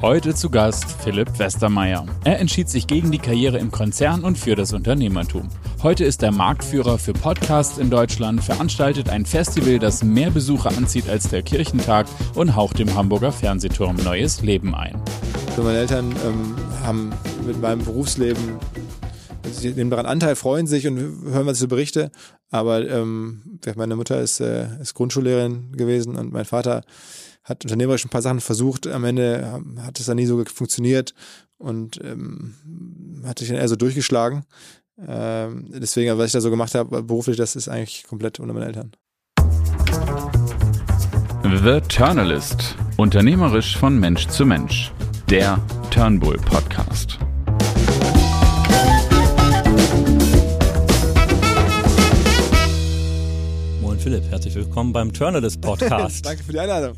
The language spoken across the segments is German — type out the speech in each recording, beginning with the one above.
Heute zu Gast Philipp Westermeier. Er entschied sich gegen die Karriere im Konzern und für das Unternehmertum. Heute ist er Marktführer für Podcasts in Deutschland, veranstaltet ein Festival, das mehr Besucher anzieht als der Kirchentag und haucht dem Hamburger Fernsehturm neues Leben ein. Meine Eltern ähm, haben mit meinem Berufsleben sie nehmen daran Anteil, freuen sich und hören, was so berichte. Aber ähm, meine Mutter ist, äh, ist Grundschullehrerin gewesen und mein Vater hat unternehmerisch ein paar Sachen versucht. Am Ende hat es dann nie so funktioniert und ähm, hat sich dann eher so durchgeschlagen. Ähm, deswegen, was ich da so gemacht habe, beruflich, das ist eigentlich komplett ohne meine Eltern. The Turnalist. Unternehmerisch von Mensch zu Mensch. Der Turnbull Podcast. Philipp, herzlich willkommen beim Journalist Podcast. Danke für die Einladung.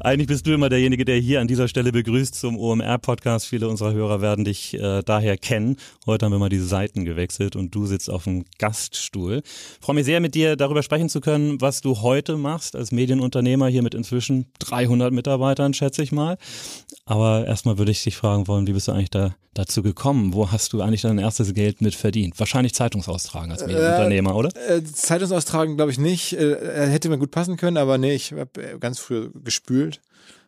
Eigentlich bist du immer derjenige, der hier an dieser Stelle begrüßt zum OMR Podcast. Viele unserer Hörer werden dich äh, daher kennen. Heute haben wir mal die Seiten gewechselt und du sitzt auf dem Gaststuhl. Ich freue mich sehr, mit dir darüber sprechen zu können, was du heute machst als Medienunternehmer hier mit inzwischen 300 Mitarbeitern, schätze ich mal. Aber erstmal würde ich dich fragen wollen, wie bist du eigentlich da dazu gekommen? Wo hast du eigentlich dein erstes Geld mit verdient? Wahrscheinlich Zeitungsaustragen als Medienunternehmer, äh, oder? Äh, Zeitungsaustragen glaube ich nicht. Äh, hätte mir gut passen können, aber nee, ich habe äh, ganz früh gespült.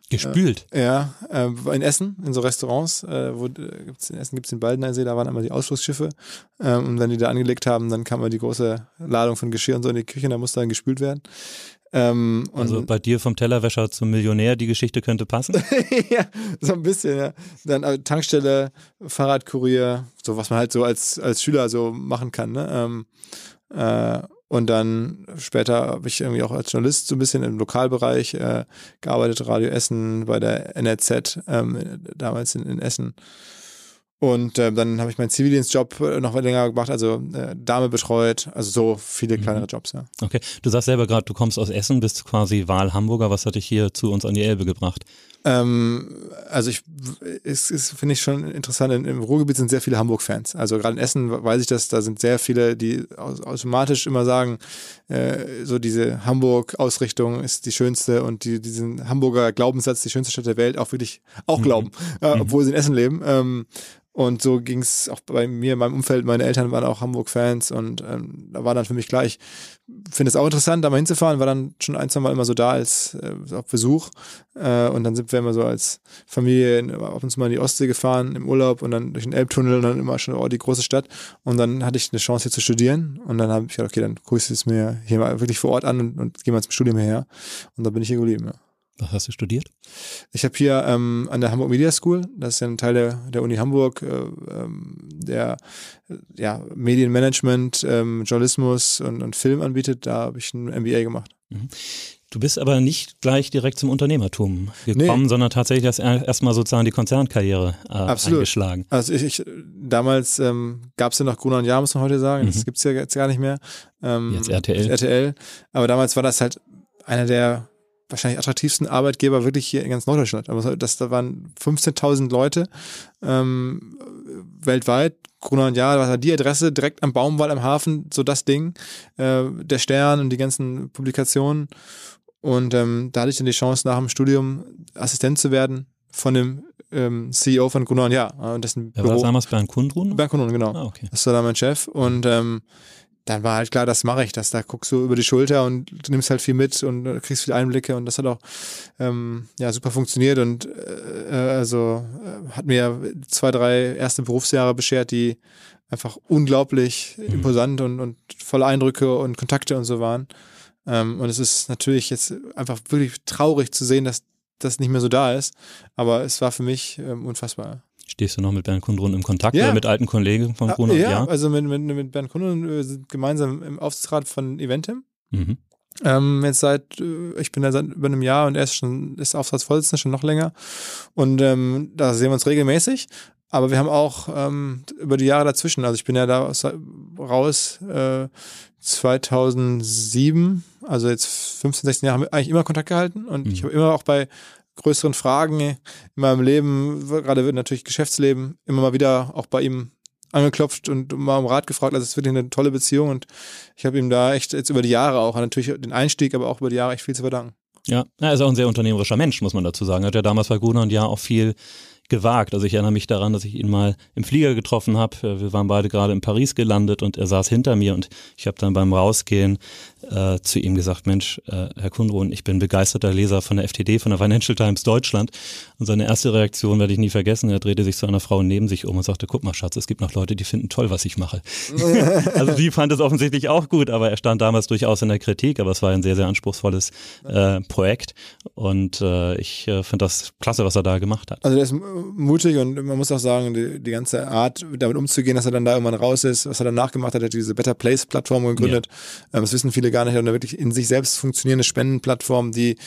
Gespült? Äh, ja, äh, in Essen, in so Restaurants. Äh, wo, gibt's in Essen gibt es den Baldeneysee, da waren immer die Ausflussschiffe. Ähm, und wenn die da angelegt haben, dann kam mal die große Ladung von Geschirr und so in die Küche, da musste dann gespült werden. Ähm, also bei dir vom Tellerwäscher zum Millionär, die Geschichte könnte passen? ja, so ein bisschen, ja. Dann äh, Tankstelle, Fahrradkurier, so was man halt so als, als Schüler so machen kann. Ne? Ähm, äh, und dann später habe ich irgendwie auch als Journalist so ein bisschen im Lokalbereich äh, gearbeitet, Radio Essen bei der NRZ, ähm, damals in, in Essen. Und äh, dann habe ich meinen Zivildienstjob äh, noch länger gemacht, also äh, Dame betreut, also so viele mhm. kleinere Jobs, ja. Okay, du sagst selber gerade, du kommst aus Essen, bist quasi Wahlhamburger. Was hat dich hier zu uns an die Elbe gebracht? Ähm, also ich, ist, ist finde ich schon interessant, im Ruhrgebiet sind sehr viele Hamburg-Fans. Also gerade in Essen weiß ich das, da sind sehr viele, die automatisch immer sagen, äh, so diese Hamburg-Ausrichtung ist die schönste und die, diesen Hamburger Glaubenssatz, die schönste Stadt der Welt, auch wirklich auch mhm. glauben, mhm. äh, obwohl sie in Essen leben. Ähm, und so ging es auch bei mir, in meinem Umfeld. Meine Eltern waren auch Hamburg-Fans und ähm, da war dann für mich gleich, finde es auch interessant, da mal hinzufahren, war dann schon ein, zwei Mal immer so da als äh, auf Besuch. Äh, und dann sind wir immer so als Familie ab und zu mal in die Ostsee gefahren im Urlaub und dann durch den Elbtunnel und dann immer schon, oh, die große Stadt. Und dann hatte ich eine Chance hier zu studieren und dann habe ich gedacht, okay, dann gucke ich es mir hier mal wirklich vor Ort an und, und gehe mal zum Studium hierher. Und da bin ich hier geblieben, ja. Was hast du studiert? Ich habe hier ähm, an der Hamburg Media School, das ist ja ein Teil der, der Uni Hamburg, äh, ähm, der ja, Medienmanagement, ähm, Journalismus und, und Film anbietet. Da habe ich ein MBA gemacht. Mhm. Du bist aber nicht gleich direkt zum Unternehmertum gekommen, nee. sondern tatsächlich erst erstmal sozusagen die Konzernkarriere äh, Absolut. eingeschlagen. Also ich, ich damals ähm, gab es ja noch Gruner und Jahr, muss man heute sagen. Mhm. Das gibt's ja jetzt gar nicht mehr. Ähm, jetzt RTL. RTL. Aber damals war das halt einer der wahrscheinlich attraktivsten Arbeitgeber wirklich hier in ganz Norddeutschland. Aber das, da waren 15.000 Leute ähm, weltweit. Gruner und Jahr, war die Adresse direkt am Baumwall am Hafen, so das Ding, äh, der Stern und die ganzen Publikationen. Und ähm, da hatte ich dann die Chance, nach dem Studium Assistent zu werden von dem ähm, CEO von Gruner und Jahr. Und dessen Wer Büro. war das damals Bernd Kundrun? Bernd Kundrun, genau. Ah, okay. Das war da mein Chef. Und ähm, dann war halt klar, das mache ich, das da guckst du über die Schulter und du nimmst halt viel mit und kriegst viele Einblicke und das hat auch ähm, ja super funktioniert und äh, also äh, hat mir zwei, drei erste Berufsjahre beschert, die einfach unglaublich mhm. imposant und, und volle Eindrücke und Kontakte und so waren. Ähm, und es ist natürlich jetzt einfach wirklich traurig zu sehen, dass das nicht mehr so da ist, aber es war für mich ähm, unfassbar. Stehst du noch mit Bernd Kundrun im Kontakt ja. oder mit alten Kollegen von Gruner? Ja, ja, also mit, mit, mit Bernd Kundrun wir sind gemeinsam im Aufsichtsrat von Eventim. Mhm. Ähm, jetzt seit, äh, ich bin da seit über einem Jahr und er ist schon, ist Aufsichtsratsvorsitzender schon noch länger. Und ähm, da sehen wir uns regelmäßig. Aber wir haben auch ähm, über die Jahre dazwischen, also ich bin ja da raus äh, 2007, also jetzt 15, 16 Jahre, haben wir eigentlich immer Kontakt gehalten und mhm. ich habe immer auch bei größeren Fragen in meinem Leben, gerade wird natürlich Geschäftsleben, immer mal wieder auch bei ihm angeklopft und mal um Rat gefragt. Also es ist wirklich eine tolle Beziehung und ich habe ihm da echt jetzt über die Jahre auch natürlich den Einstieg, aber auch über die Jahre echt viel zu verdanken. Ja, er ist auch ein sehr unternehmerischer Mensch, muss man dazu sagen. Er hat ja damals bei Gunnar und ja auch viel gewagt. Also ich erinnere mich daran, dass ich ihn mal im Flieger getroffen habe. Wir waren beide gerade in Paris gelandet und er saß hinter mir und ich habe dann beim Rausgehen äh, zu ihm gesagt, Mensch, äh, Herr Kundrohn, ich bin begeisterter Leser von der FTD, von der Financial Times Deutschland. Und seine erste Reaktion werde ich nie vergessen. Er drehte sich zu einer Frau neben sich um und sagte, guck mal, Schatz, es gibt noch Leute, die finden toll, was ich mache. also die fand es offensichtlich auch gut, aber er stand damals durchaus in der Kritik, aber es war ein sehr, sehr anspruchsvolles äh, Projekt. Und äh, ich äh, finde das klasse, was er da gemacht hat. Also mutig und man muss auch sagen, die, die ganze Art, damit umzugehen, dass er dann da irgendwann raus ist, was er danach gemacht hat, er hat diese Better Place Plattform gegründet. Ja. Ähm, das wissen viele gar nicht, eine wirklich in sich selbst funktionierende Spendenplattform, die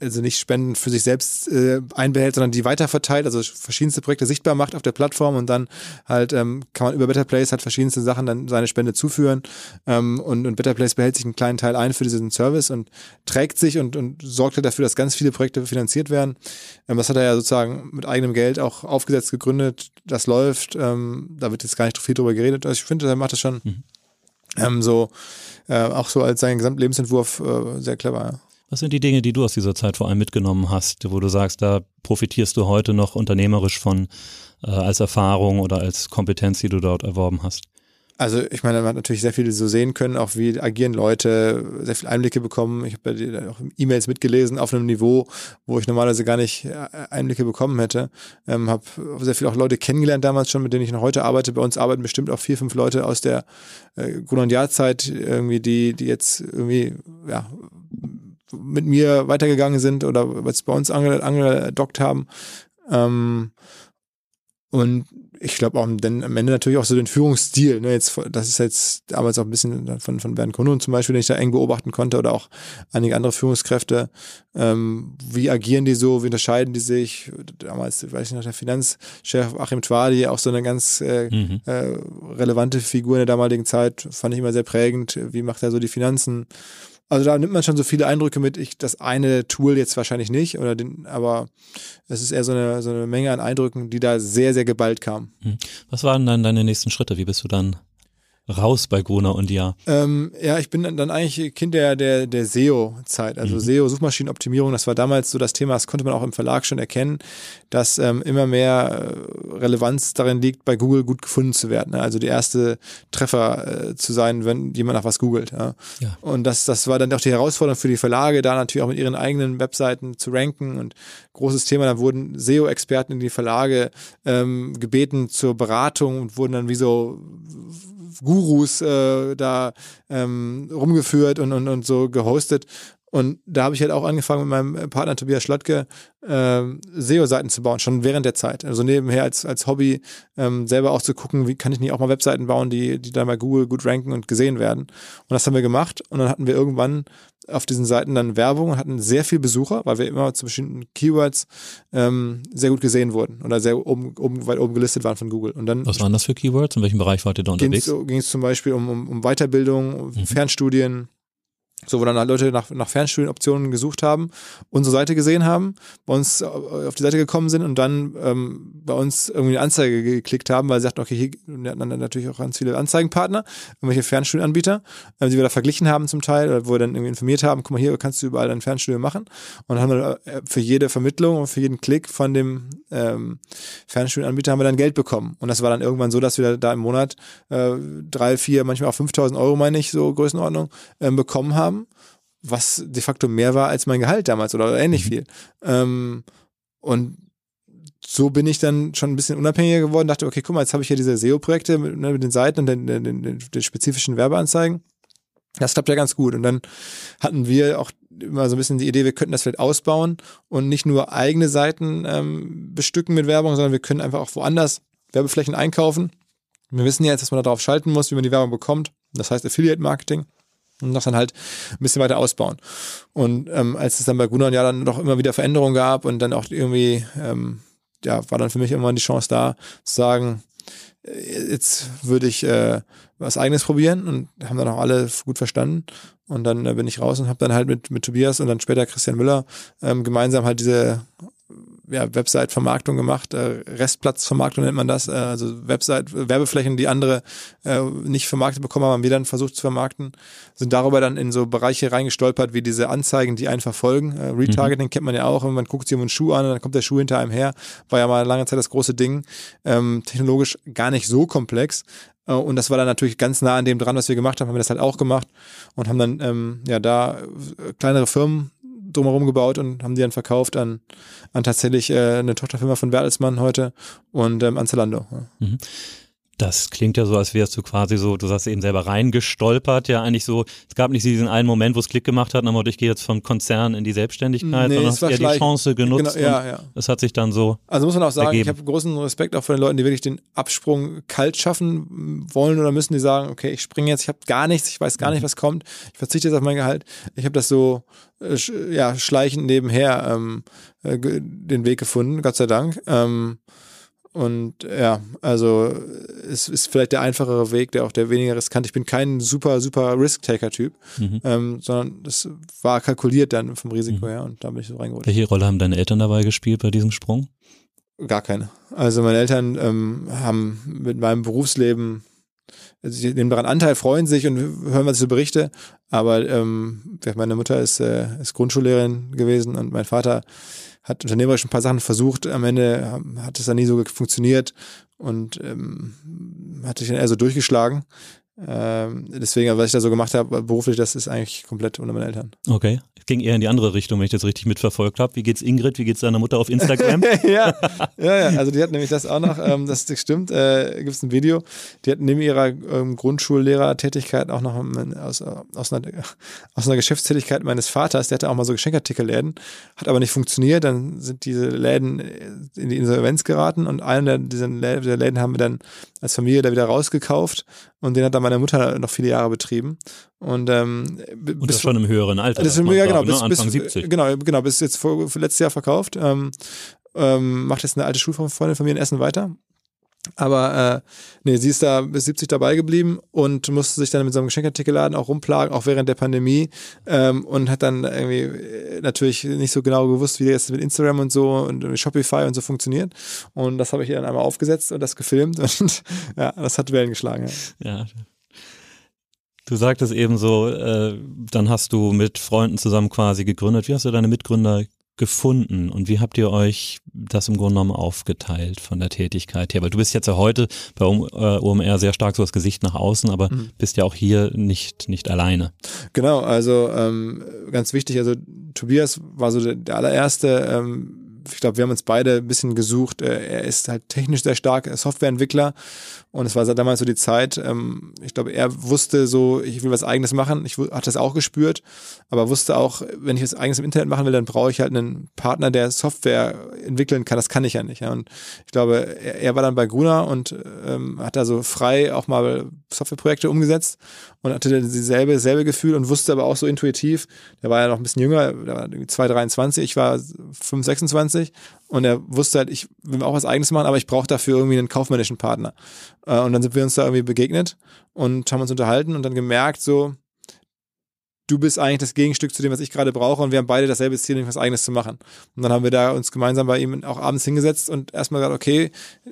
also nicht Spenden für sich selbst äh, einbehält, sondern die weiterverteilt, also verschiedenste Projekte sichtbar macht auf der Plattform und dann halt ähm, kann man über Better Place halt verschiedenste Sachen dann seine Spende zuführen ähm, und, und Better Place behält sich einen kleinen Teil ein für diesen Service und trägt sich und, und sorgt halt dafür, dass ganz viele Projekte finanziert werden. Ähm, das hat er ja sozusagen mit eigenem Geld auch aufgesetzt, gegründet, das läuft, ähm, da wird jetzt gar nicht viel drüber geredet. Also ich finde, er macht das schon mhm. ähm, so äh, auch so als sein Gesamtlebensentwurf äh, sehr clever. Ja. Was sind die Dinge, die du aus dieser Zeit vor allem mitgenommen hast, wo du sagst, da profitierst du heute noch unternehmerisch von äh, als Erfahrung oder als Kompetenz, die du dort erworben hast? Also ich meine, man hat natürlich sehr viel so sehen können, auch wie agieren Leute, sehr viel Einblicke bekommen. Ich habe ja auch E-Mails mitgelesen auf einem Niveau, wo ich normalerweise gar nicht äh, Einblicke bekommen hätte. Ähm, habe sehr viel auch Leute kennengelernt damals schon, mit denen ich noch heute arbeite. Bei uns arbeiten bestimmt auch vier, fünf Leute aus der äh, Grundjahr-Zeit irgendwie, die, die jetzt irgendwie, ja, mit mir weitergegangen sind oder was bei uns angedockt haben. Ähm, und ich glaube auch dann am Ende natürlich auch so den Führungsstil. Ne? Jetzt, das ist jetzt damals auch ein bisschen von, von Bernd Kuhn zum Beispiel, den ich da eng beobachten konnte, oder auch einige andere Führungskräfte. Ähm, wie agieren die so? Wie unterscheiden die sich? Damals, weiß ich noch, der Finanzchef Achim Twadi, auch so eine ganz äh, mhm. äh, relevante Figur in der damaligen Zeit, fand ich immer sehr prägend. Wie macht er so die Finanzen? Also da nimmt man schon so viele Eindrücke mit. Ich das eine Tool jetzt wahrscheinlich nicht, oder den, aber es ist eher so eine, so eine Menge an Eindrücken, die da sehr, sehr geballt kamen. Hm. Was waren dann deine nächsten Schritte? Wie bist du dann raus bei Gruner und ja? Ähm, ja, ich bin dann eigentlich Kind der, der, der SEO-Zeit, also mhm. SEO, Suchmaschinenoptimierung, das war damals so das Thema, das konnte man auch im Verlag schon erkennen, dass ähm, immer mehr äh, Relevanz darin liegt, bei Google gut gefunden zu werden. Ne? Also die erste Treffer äh, zu sein, wenn jemand nach was googelt. Ja? ja. Und das, das war dann auch die Herausforderung für die Verlage, da natürlich auch mit ihren eigenen Webseiten zu ranken und großes Thema, da wurden SEO-Experten in die Verlage ähm, gebeten zur Beratung und wurden dann wie so Gurus äh, da ähm, rumgeführt und, und, und so gehostet. Und da habe ich halt auch angefangen mit meinem Partner Tobias Schlottke äh, SEO-Seiten zu bauen, schon während der Zeit. Also nebenher als, als Hobby ähm, selber auch zu gucken, wie kann ich nicht auch mal Webseiten bauen, die, die dann bei Google gut ranken und gesehen werden. Und das haben wir gemacht. Und dann hatten wir irgendwann auf diesen Seiten dann Werbung und hatten sehr viel Besucher, weil wir immer zu bestimmten Keywords ähm, sehr gut gesehen wurden oder sehr oben, oben, weit oben gelistet waren von Google. Und dann Was waren das für Keywords? In welchem Bereich wart ihr da unterwegs? Ging es zum Beispiel um, um, um Weiterbildung, mhm. Fernstudien, so, wo dann halt Leute nach, nach Fernstudienoptionen gesucht haben, unsere Seite gesehen haben, bei uns auf die Seite gekommen sind und dann ähm, bei uns irgendwie eine Anzeige geklickt haben, weil sie sagten, okay, hier wir hatten dann natürlich auch ganz viele Anzeigenpartner, irgendwelche Fernstudienanbieter, äh, die wir da verglichen haben zum Teil, oder wo wir dann irgendwie informiert haben, guck mal, hier kannst du überall dein Fernstudium machen. Und dann haben wir äh, für jede Vermittlung und für jeden Klick von dem ähm, Fernstudienanbieter haben wir dann Geld bekommen. Und das war dann irgendwann so, dass wir da im Monat äh, drei, vier, manchmal auch 5000 Euro, meine ich, so Größenordnung, äh, bekommen haben, was de facto mehr war als mein Gehalt damals oder ähnlich mhm. viel. Ähm, und so bin ich dann schon ein bisschen unabhängiger geworden, dachte, okay, guck mal, jetzt habe ich hier diese SEO-Projekte mit, ne, mit, den Seiten und den, den, den, den spezifischen Werbeanzeigen. Das klappt ja ganz gut. Und dann hatten wir auch immer so ein bisschen die Idee, wir könnten das vielleicht ausbauen und nicht nur eigene Seiten ähm, bestücken mit Werbung, sondern wir können einfach auch woanders Werbeflächen einkaufen. Wir wissen ja jetzt, dass man darauf schalten muss, wie man die Werbung bekommt. Das heißt Affiliate Marketing und das dann halt ein bisschen weiter ausbauen. Und ähm, als es dann bei Gunnar ja dann doch immer wieder Veränderungen gab und dann auch irgendwie, ähm, ja, war dann für mich irgendwann die Chance da, zu sagen, äh, jetzt würde ich äh, was eigenes probieren und haben dann auch alle gut verstanden. Und dann äh, bin ich raus und habe dann halt mit, mit Tobias und dann später Christian Müller ähm, gemeinsam halt diese ja, Website-Vermarktung gemacht, äh, Restplatzvermarktung nennt man das, äh, also Website, Werbeflächen, die andere äh, nicht vermarktet bekommen haben, haben wir dann versucht zu vermarkten, sind darüber dann in so Bereiche reingestolpert, wie diese Anzeigen, die einen verfolgen. Äh, Retargeting mhm. kennt man ja auch, wenn man guckt sich um einen Schuh an und dann kommt der Schuh hinter einem her, war ja mal lange Zeit das große Ding. Ähm, technologisch gar nicht so komplex, äh, und das war dann natürlich ganz nah an dem dran, was wir gemacht haben, haben wir das halt auch gemacht und haben dann ähm, ja da äh, kleinere Firmen drumherum gebaut und haben die dann verkauft an, an tatsächlich äh, eine Tochterfirma von Bertelsmann heute und ähm, an Zalando. Ja. Mhm. Das klingt ja so, als wärst du quasi so, du sagst eben selber reingestolpert, ja eigentlich so, es gab nicht diesen einen Moment, wo es Klick gemacht hat, aber ich gehe jetzt vom Konzern in die Selbstständigkeit, nee, sondern hast eher die Chance genutzt genau, ja, ja. es hat sich dann so Also muss man auch sagen, ergeben. ich habe großen Respekt auch vor den Leuten, die wirklich den Absprung kalt schaffen wollen oder müssen, die sagen, okay, ich springe jetzt, ich habe gar nichts, ich weiß gar nicht, mhm. was kommt, ich verzichte jetzt auf mein Gehalt. Ich habe das so äh, ja, schleichend nebenher ähm, äh, den Weg gefunden, Gott sei Dank. Ähm, und ja, also es ist vielleicht der einfachere Weg, der auch der weniger riskant. Ich bin kein super, super Risk-Taker-Typ, mhm. ähm, sondern das war kalkuliert dann vom Risiko mhm. her und da bin ich so reingeholt. Welche Rolle haben deine Eltern dabei gespielt bei diesem Sprung? Gar keine. Also meine Eltern ähm, haben mit meinem Berufsleben also sie nehmen daran Anteil, freuen sich und hören, was ich so berichte. Aber ähm, meine Mutter ist, äh, ist Grundschullehrerin gewesen und mein Vater hat unternehmerisch ein paar Sachen versucht. Am Ende hat es dann nie so funktioniert und ähm, hat sich dann eher so durchgeschlagen. Ähm, deswegen, was ich da so gemacht habe, beruflich, das ist eigentlich komplett ohne meine Eltern. Okay. Ging eher in die andere Richtung, wenn ich das richtig mitverfolgt habe. Wie geht's Ingrid? Wie geht's deiner Mutter auf Instagram? ja, ja, ja, also die hat nämlich das auch noch, ähm, das, das stimmt, äh, gibt es ein Video. Die hat neben ihrer ähm, Grundschullehrertätigkeit auch noch aus, aus, einer, aus einer Geschäftstätigkeit meines Vaters, der hatte auch mal so Geschenkartikelläden, hat aber nicht funktioniert. Dann sind diese Läden in die Insolvenz geraten und einen der, dieser Läden haben wir dann als Familie da wieder rausgekauft und den hat dann meine Mutter noch viele Jahre betrieben. Und, ähm, und das schon im höheren Alter. Das ist, ja, genau, bis, ne? Anfang bis, 70. Genau, genau, bis jetzt vor, letztes Jahr verkauft. Ähm, ähm, macht jetzt eine alte Schulfreundin von mir in Essen weiter. Aber äh, nee, sie ist da bis 70 dabei geblieben und musste sich dann mit so einem Geschenkartikelladen auch rumplagen, auch während der Pandemie. Ähm, und hat dann irgendwie äh, natürlich nicht so genau gewusst, wie das mit Instagram und so und Shopify und so funktioniert. Und das habe ich ihr dann einmal aufgesetzt und das gefilmt und ja, das hat Wellen geschlagen. Ja. ja. Du sagtest eben so, äh, dann hast du mit Freunden zusammen quasi gegründet. Wie hast du deine Mitgründer gefunden und wie habt ihr euch das im Grunde genommen aufgeteilt von der Tätigkeit her? Weil du bist jetzt ja heute bei OMR äh, sehr stark so das Gesicht nach außen, aber mhm. bist ja auch hier nicht, nicht alleine. Genau, also ähm, ganz wichtig, also Tobias war so der, der allererste, ähm, ich glaube, wir haben uns beide ein bisschen gesucht. Äh, er ist halt technisch sehr stark, Softwareentwickler und es war damals so die Zeit, ähm, ich glaube, er wusste so, ich will was eigenes machen. Ich hatte das auch gespürt, aber wusste auch, wenn ich was eigenes im Internet machen will, dann brauche ich halt einen Partner, der Software entwickeln kann. Das kann ich ja nicht. Und ich glaube, er, war dann bei Gruner und ähm, hat da so frei auch mal Softwareprojekte umgesetzt und hatte dieselbe, dasselbe Gefühl und wusste aber auch so intuitiv, der war ja noch ein bisschen jünger, der war 2,23, ich war 5, 26 und er wusste halt, ich will auch was eigenes machen, aber ich brauche dafür irgendwie einen kaufmännischen Partner. Äh, und dann sind wir uns da irgendwie begegnet und haben uns unterhalten und dann gemerkt, so, du bist eigentlich das Gegenstück zu dem, was ich gerade brauche und wir haben beide dasselbe Ziel, nämlich was eigenes zu machen. Und dann haben wir da uns gemeinsam bei ihm auch abends hingesetzt und erstmal gesagt, okay,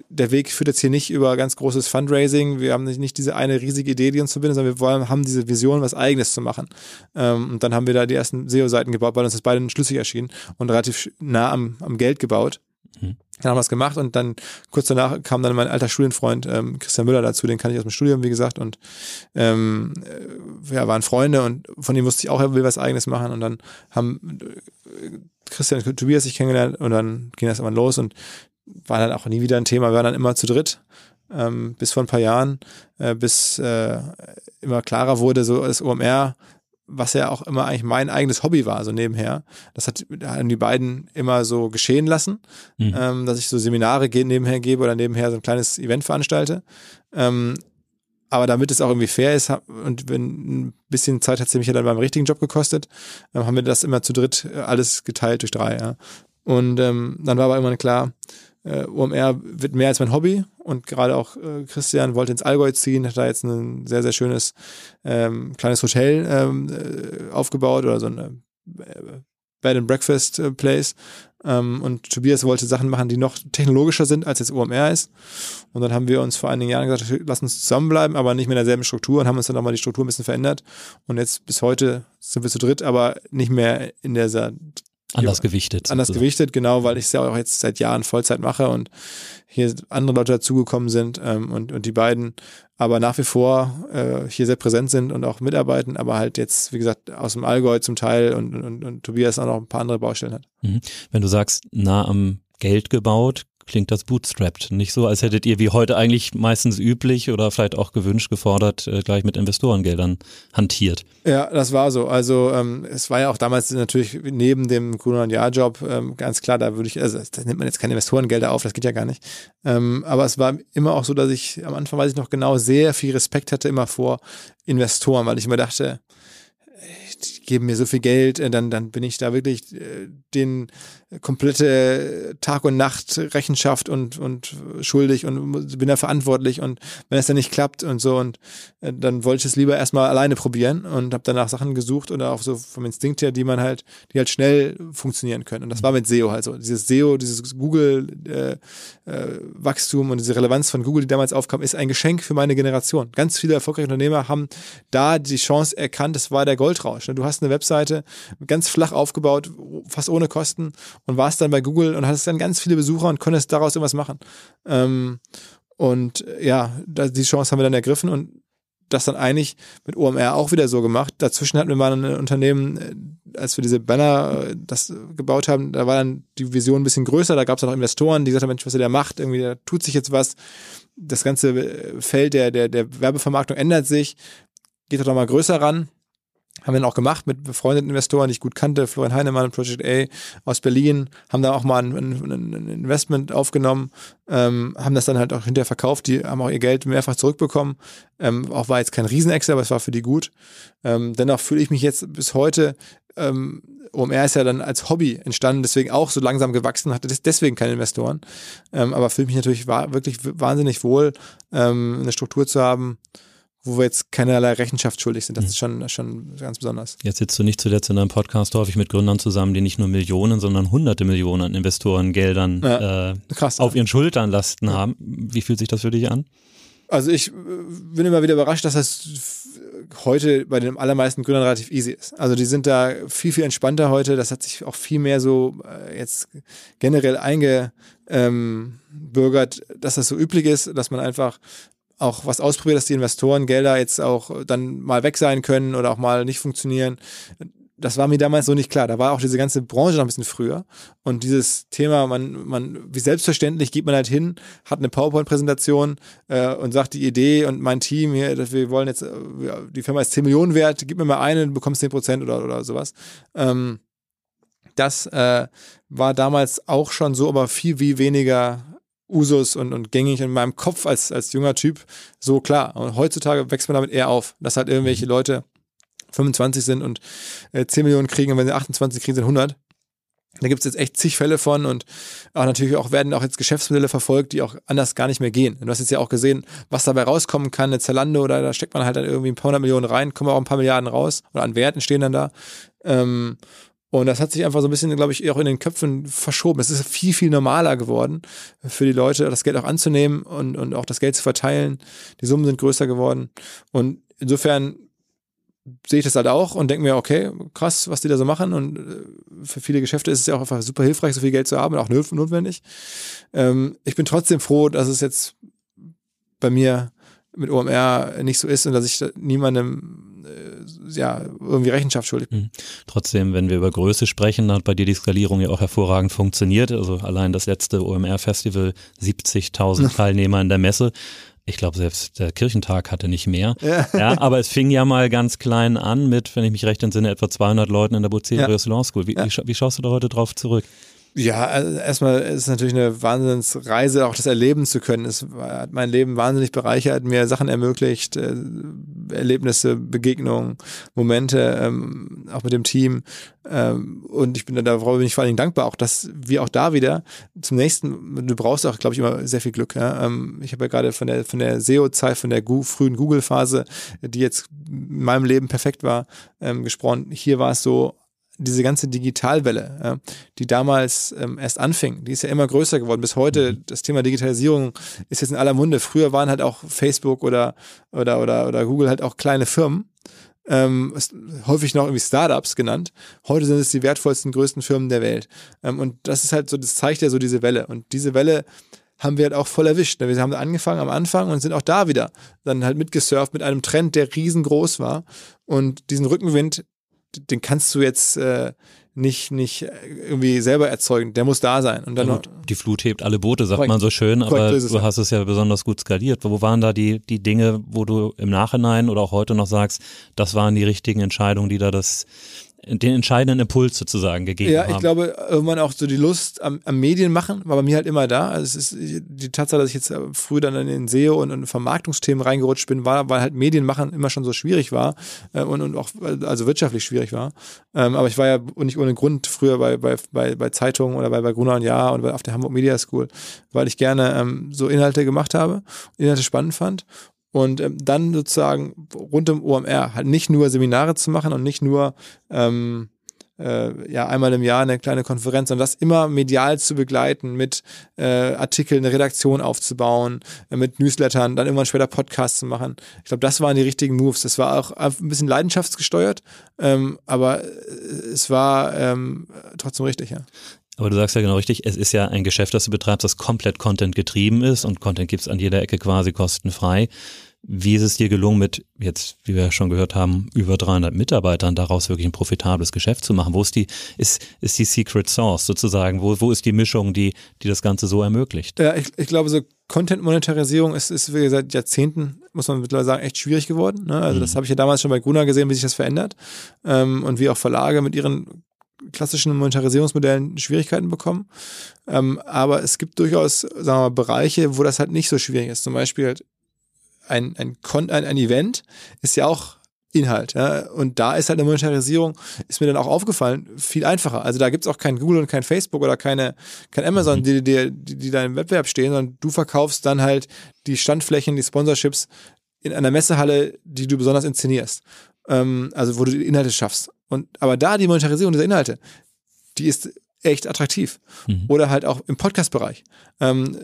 der Weg führt jetzt hier nicht über ganz großes Fundraising, wir haben nicht, nicht diese eine riesige Idee, die uns verbindet, sondern wir wollen, haben diese Vision, was eigenes zu machen. Ähm, und dann haben wir da die ersten SEO-Seiten gebaut, weil uns das beide schlüssig erschien und relativ nah am, am Geld gebaut. Mhm. Dann haben wir es gemacht und dann kurz danach kam dann mein alter Studienfreund ähm, Christian Müller dazu, den kann ich aus dem Studium, wie gesagt, und ähm, äh, ja, waren Freunde und von ihm wusste ich auch, er will was eigenes machen und dann haben äh, Christian und Tobias sich kennengelernt und dann ging das immer los und war dann auch nie wieder ein Thema, wir waren dann immer zu dritt, ähm, bis vor ein paar Jahren, äh, bis äh, immer klarer wurde, so das OMR was ja auch immer eigentlich mein eigenes Hobby war, so nebenher. Das hat, haben die beiden immer so geschehen lassen, mhm. ähm, dass ich so Seminare nebenher gebe oder nebenher so ein kleines Event veranstalte. Ähm, aber damit es auch irgendwie fair ist und wenn ein bisschen Zeit hat sie mich ja dann beim richtigen Job gekostet, äh, haben wir das immer zu dritt äh, alles geteilt durch drei. Ja. Und ähm, dann war aber irgendwann klar, äh, OMR wird mehr als mein Hobby und gerade auch äh, Christian wollte ins Allgäu ziehen, hat da jetzt ein sehr, sehr schönes ähm, kleines Hotel ähm, äh, aufgebaut oder so ein äh, Bed and Breakfast äh, Place Ähm, und Tobias wollte Sachen machen, die noch technologischer sind, als jetzt OMR ist. Und dann haben wir uns vor einigen Jahren gesagt, lass uns zusammenbleiben, aber nicht mehr in derselben Struktur und haben uns dann nochmal die Struktur ein bisschen verändert. Und jetzt bis heute sind wir zu dritt, aber nicht mehr in dieser Anders gewichtet. Anders sozusagen. gewichtet, genau, weil ich es ja auch jetzt seit Jahren Vollzeit mache und hier andere Leute dazugekommen sind ähm, und, und die beiden aber nach wie vor äh, hier sehr präsent sind und auch mitarbeiten, aber halt jetzt, wie gesagt, aus dem Allgäu zum Teil und, und, und Tobias auch noch ein paar andere Baustellen hat. Mhm. Wenn du sagst, nah am Geld gebaut, klingt das bootstrapped. Nicht so, als hättet ihr wie heute eigentlich meistens üblich oder vielleicht auch gewünscht, gefordert, äh, gleich mit Investorengeldern hantiert. Ja, das war so. Also ähm, es war ja auch damals natürlich neben dem grünen Jahrjob ähm, ganz klar, da würde ich, also da nimmt man jetzt keine Investorengelder auf, das geht ja gar nicht. Ähm, aber es war immer auch so, dass ich am Anfang weiß ich noch genau sehr viel Respekt hatte immer vor Investoren, weil ich immer dachte, geben mir so viel Geld, äh, dann, dann bin ich da wirklich äh, den komplette Tag und Nacht Rechenschaft und, und schuldig und bin da verantwortlich und wenn es dann nicht klappt und so und äh, dann wollte ich es lieber erstmal alleine probieren und habe danach Sachen gesucht oder auch so vom Instinkt her, die man halt, die halt schnell funktionieren können und das war mit SEO halt so. Dieses SEO, dieses Google äh, äh, und diese Relevanz von Google, die damals aufkam, ist ein Geschenk für meine Generation. Ganz viele erfolgreiche Unternehmer haben da die Chance erkannt, das war der Goldrausch. Du hast eine Webseite ganz flach aufgebaut, fast ohne Kosten und warst dann bei Google und hattest dann ganz viele Besucher und konntest daraus irgendwas machen. Ähm, und ja, die Chance haben wir dann ergriffen und das dann eigentlich mit OMR auch wieder so gemacht. Dazwischen hatten wir mal ein Unternehmen, äh, als wir diese Banner äh, das gebaut haben, da war dann die Vision ein bisschen größer, da gab es auch Investoren, die gesagt haben, Mensch, was er da macht, irgendwie da tut sich jetzt was. Das ganze äh, Feld der, der, der Werbevermarktung ändert sich, geht doch mal größer ran haben wir dann auch gemacht mit befreundeten Investoren, die ich gut kannte, Florian Heinemann, Project A aus Berlin, haben da auch mal ein, ein Investment aufgenommen, ähm, haben das dann halt auch hinterher verkauft, die haben auch ihr Geld mehrfach zurückbekommen. Ähm, auch war jetzt kein Riesenexel, aber es war für die gut. Ähm, dennoch fühle ich mich jetzt bis heute, ähm, OMR ist ja dann als Hobby entstanden, deswegen auch so langsam gewachsen, hatte deswegen keine Investoren. Ähm, aber fühle mich natürlich wirklich wahnsinnig wohl, ähm, eine Struktur zu haben, wo wir jetzt keinerlei Rechenschaft schuldig sind. Das mhm. ist schon, schon ganz besonders. Jetzt sitzt du nicht zuletzt in deinem Podcast häufig mit Gründern zusammen, die nicht nur Millionen, sondern hunderte Millionen an Investorengeldern ja, äh, krass, auf ihren Schultern lasten ja. haben. Wie fühlt sich das für dich an? Also ich äh, bin immer wieder überrascht, dass das heute bei den allermeisten Gründern relativ easy ist. Also die sind da viel, viel entspannter heute. Das hat sich auch viel mehr so äh, jetzt generell eingebürgert, ähm, dass das so üblich ist, dass man einfach auch was ausprobiert, dass die Investorengelder jetzt auch dann mal weg sein können oder auch mal nicht funktionieren. Das war mir damals so nicht klar. Da war auch diese ganze Branche noch ein bisschen früher. Und dieses Thema, man, man, wie selbstverständlich geht man halt hin, hat eine PowerPoint-Präsentation äh, und sagt die Idee und mein Team hier, wir wollen jetzt, äh, die Firma ist 10 Millionen wert, gib mir mal eine, du bekommst 10 Prozent oder, oder sowas. Ähm, das äh, war damals auch schon so, aber viel wie weniger Usus und, und gängig in meinem Kopf als, als junger Typ so klar. Und heutzutage wächst man damit eher auf, dass halt irgendwelche Leute 25 sind und äh, 10 Millionen kriegen und wenn sie 28 kriegen, sind 100. Da gibt es jetzt echt zig Fälle von und auch natürlich auch werden auch jetzt Geschäftsmodelle verfolgt, die auch anders gar nicht mehr gehen. Und du hast jetzt ja auch gesehen, was dabei rauskommen kann, eine Zalando oder da steckt man halt dann irgendwie ein paar hundert Millionen rein, kommen auch ein paar Milliarden raus oder an Werten stehen dann da. Ähm, und das hat sich einfach so ein bisschen, glaube ich, auch in den Köpfen verschoben. Es ist viel, viel normaler geworden für die Leute, das Geld auch anzunehmen und, und auch das Geld zu verteilen. Die Summen sind größer geworden. Und insofern sehe ich das halt auch und denke mir, okay, krass, was die da so machen. Und äh, für viele Geschäfte ist es ja auch einfach super hilfreich, so viel Geld zu haben, auch notwendig. Ähm, ich bin trotzdem froh, dass es jetzt bei mir mit OMR nicht so ist und dass ich niemandem ja irgendwie Rechenschaft schuldig. Mhm. Trotzdem, wenn wir über Größe sprechen, hat bei dir die Skalierung ja auch hervorragend funktioniert. Also allein das letzte OMR-Festival, 70.000 Teilnehmer in der Messe. Ich glaube, selbst der Kirchentag hatte nicht mehr. Ja. ja. aber es fing ja mal ganz klein an mit, wenn ich mich recht entsinne, etwa 200 Leuten in der Bucerius ja. Law School. Wie, ja. wie, wie schaust du da heute drauf zurück? Ja, also erstmal ist es natürlich eine Wahnsinnsreise, auch das erleben zu können. Es hat mein Leben wahnsinnig bereichert, mir Sachen ermöglicht, äh, Erlebnisse, Begegnungen, Momente, ähm, auch mit dem Team. Ähm, und ich bin darüber bin ich vor allen Dingen dankbar, auch dass wir auch da wieder zum nächsten, du brauchst auch, glaube ich, immer sehr viel Glück. Ähm, ich habe ja gerade von der von der SEO-Zeit, von der frühen Google-Phase, die jetzt in meinem Leben perfekt war, gesprochen. Hier war es so, diese ganze Digitalwelle, ja, die damals ähm, erst anfing, die ist ja immer größer geworden. Bis heute, mhm. das Thema Digitalisierung ist jetzt in aller Munde. Früher waren halt auch Facebook oder, oder, oder, oder Google halt auch kleine Firmen. Ähm, häufig noch irgendwie Startups genannt. Heute sind es die wertvollsten, größten Firmen der Welt. Ähm, und das ist halt so, das zeigt ja so diese Welle. Und diese Welle haben wir halt auch voll erwischt. Wir haben angefangen am Anfang und sind auch da wieder dann halt mitgesurft mit einem Trend, der riesengroß war. Und diesen Rückenwind, den kannst du jetzt äh, nicht, nicht irgendwie selber erzeugen. Der muss da sein. Und dann und die Flut hebt alle Boote, sagt korrekt, man so schön, aber du hast es ja besonders gut skaliert. Wo waren da die, die Dinge, wo du im Nachhinein oder auch heute noch sagst, das waren die richtigen Entscheidungen, die da das den entscheidenden Impuls sozusagen gegeben ja, haben. Ja, ich glaube, irgendwann auch so die Lust am, am Medien machen war bei mir halt immer da. Also es ist die Tatsache, dass ich jetzt früh dann in den SEO und, und Vermarktungsthemen reingerutscht bin, war, weil halt Medien machen immer schon so schwierig war äh, und, und auch also wirtschaftlich schwierig war. Ähm, aber ich war ja nicht ohne Grund früher bei, bei, bei, bei Zeitungen oder bei, bei Gruner und Jahr und auf der Hamburg Media School, weil ich gerne ähm, so Inhalte gemacht habe, Inhalte spannend fand und ähm, dann sozusagen rund um OMR halt nicht nur Seminare zu machen und nicht nur ähm, äh, ja einmal im Jahr eine kleine Konferenz, sondern das immer medial zu begleiten, mit äh, Artikeln, eine Redaktion aufzubauen, äh, mit Newslettern, dann irgendwann später Podcasts zu machen. Ich glaube, das waren die richtigen Moves. Das war auch ein bisschen leidenschaftsgesteuert, ähm, aber äh, es war ähm, trotzdem richtig, ja. Aber du sagst ja genau richtig, es ist ja ein Geschäft, das du betreibst, das komplett Content getrieben ist und Content gibt's an jeder Ecke quasi kostenfrei. Wie ist es dir gelungen, mit jetzt, wie wir schon gehört haben, über 300 Mitarbeitern daraus wirklich ein profitables Geschäft zu machen? Wo ist die, ist, ist die Secret Source sozusagen? Wo, wo ist die Mischung, die, die das Ganze so ermöglicht? Ja, ich, ich glaube, so Content-Monetarisierung ist, ist wie seit Jahrzehnten, muss man mittlerweile sagen, echt schwierig geworden. Ne? Also, mhm. das habe ich ja damals schon bei Gruner gesehen, wie sich das verändert. Ähm, und wie auch Verlage mit ihren klassischen Monetarisierungsmodellen Schwierigkeiten bekommen. Ähm, aber es gibt durchaus, sagen wir mal, Bereiche, wo das halt nicht so schwierig ist. Zum Beispiel halt ein, ein, ein, ein Event ist ja auch Inhalt. Ja? Und da ist halt eine Monetarisierung, ist mir dann auch aufgefallen, viel einfacher. Also da gibt es auch kein Google und kein Facebook oder keine, kein Amazon, die, die, die, die da im Wettbewerb stehen, sondern du verkaufst dann halt die Standflächen, die Sponsorships in einer Messehalle, die du besonders inszenierst. Ähm, also wo du die Inhalte schaffst. Und aber da die Monetarisierung dieser Inhalte, die ist echt attraktiv. Mhm. Oder halt auch im Podcast-Bereich. Ähm,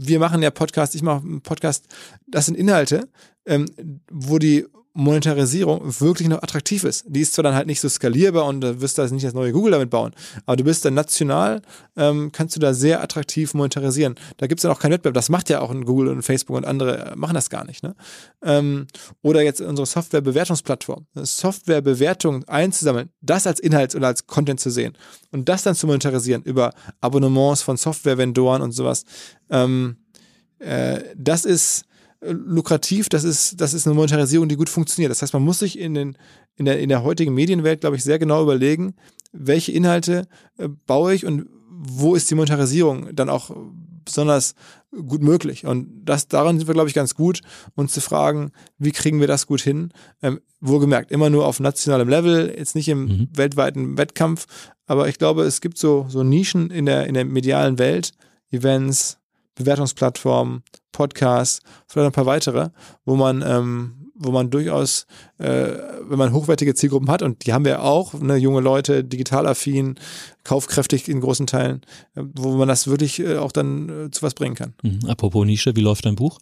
wir machen ja Podcast, ich mache einen Podcast, das sind Inhalte, ähm, wo die Monetarisierung wirklich noch attraktiv ist. Die ist zwar dann halt nicht so skalierbar und da wirst du also nicht das neue Google damit bauen, aber du bist dann national, ähm, kannst du da sehr attraktiv monetarisieren. Da gibt es dann auch keinen Wettbewerb. Das macht ja auch Google und Facebook und andere äh, machen das gar nicht. Ne? Ähm, oder jetzt unsere Softwarebewertungsplattform. Softwarebewertung einzusammeln, das als Inhalt oder als Content zu sehen und das dann zu monetarisieren über Abonnements von Softwarevendoren und sowas. Ähm, äh, das ist lukrativ, das ist, das ist eine Monetarisierung, die gut funktioniert. Das heißt, man muss sich in, den, in, der, in der heutigen Medienwelt, glaube ich, sehr genau überlegen, welche Inhalte äh, baue ich und wo ist die Monetarisierung dann auch besonders gut möglich. Und das, daran sind wir, glaube ich, ganz gut, uns zu fragen, wie kriegen wir das gut hin? Ähm, wohlgemerkt, immer nur auf nationalem Level, jetzt nicht im mhm. weltweiten Wettkampf, aber ich glaube, es gibt so, so Nischen in der, in der medialen Welt, Events, Bewertungsplattformen, Podcasts, vielleicht ein paar weitere, wo man, ähm, wo man durchaus, äh, wenn man hochwertige Zielgruppen hat, und die haben wir auch, ne, junge Leute, digital affin, kaufkräftig in großen Teilen, äh, wo man das wirklich äh, auch dann äh, zu was bringen kann. Mhm. Apropos Nische, wie läuft dein Buch?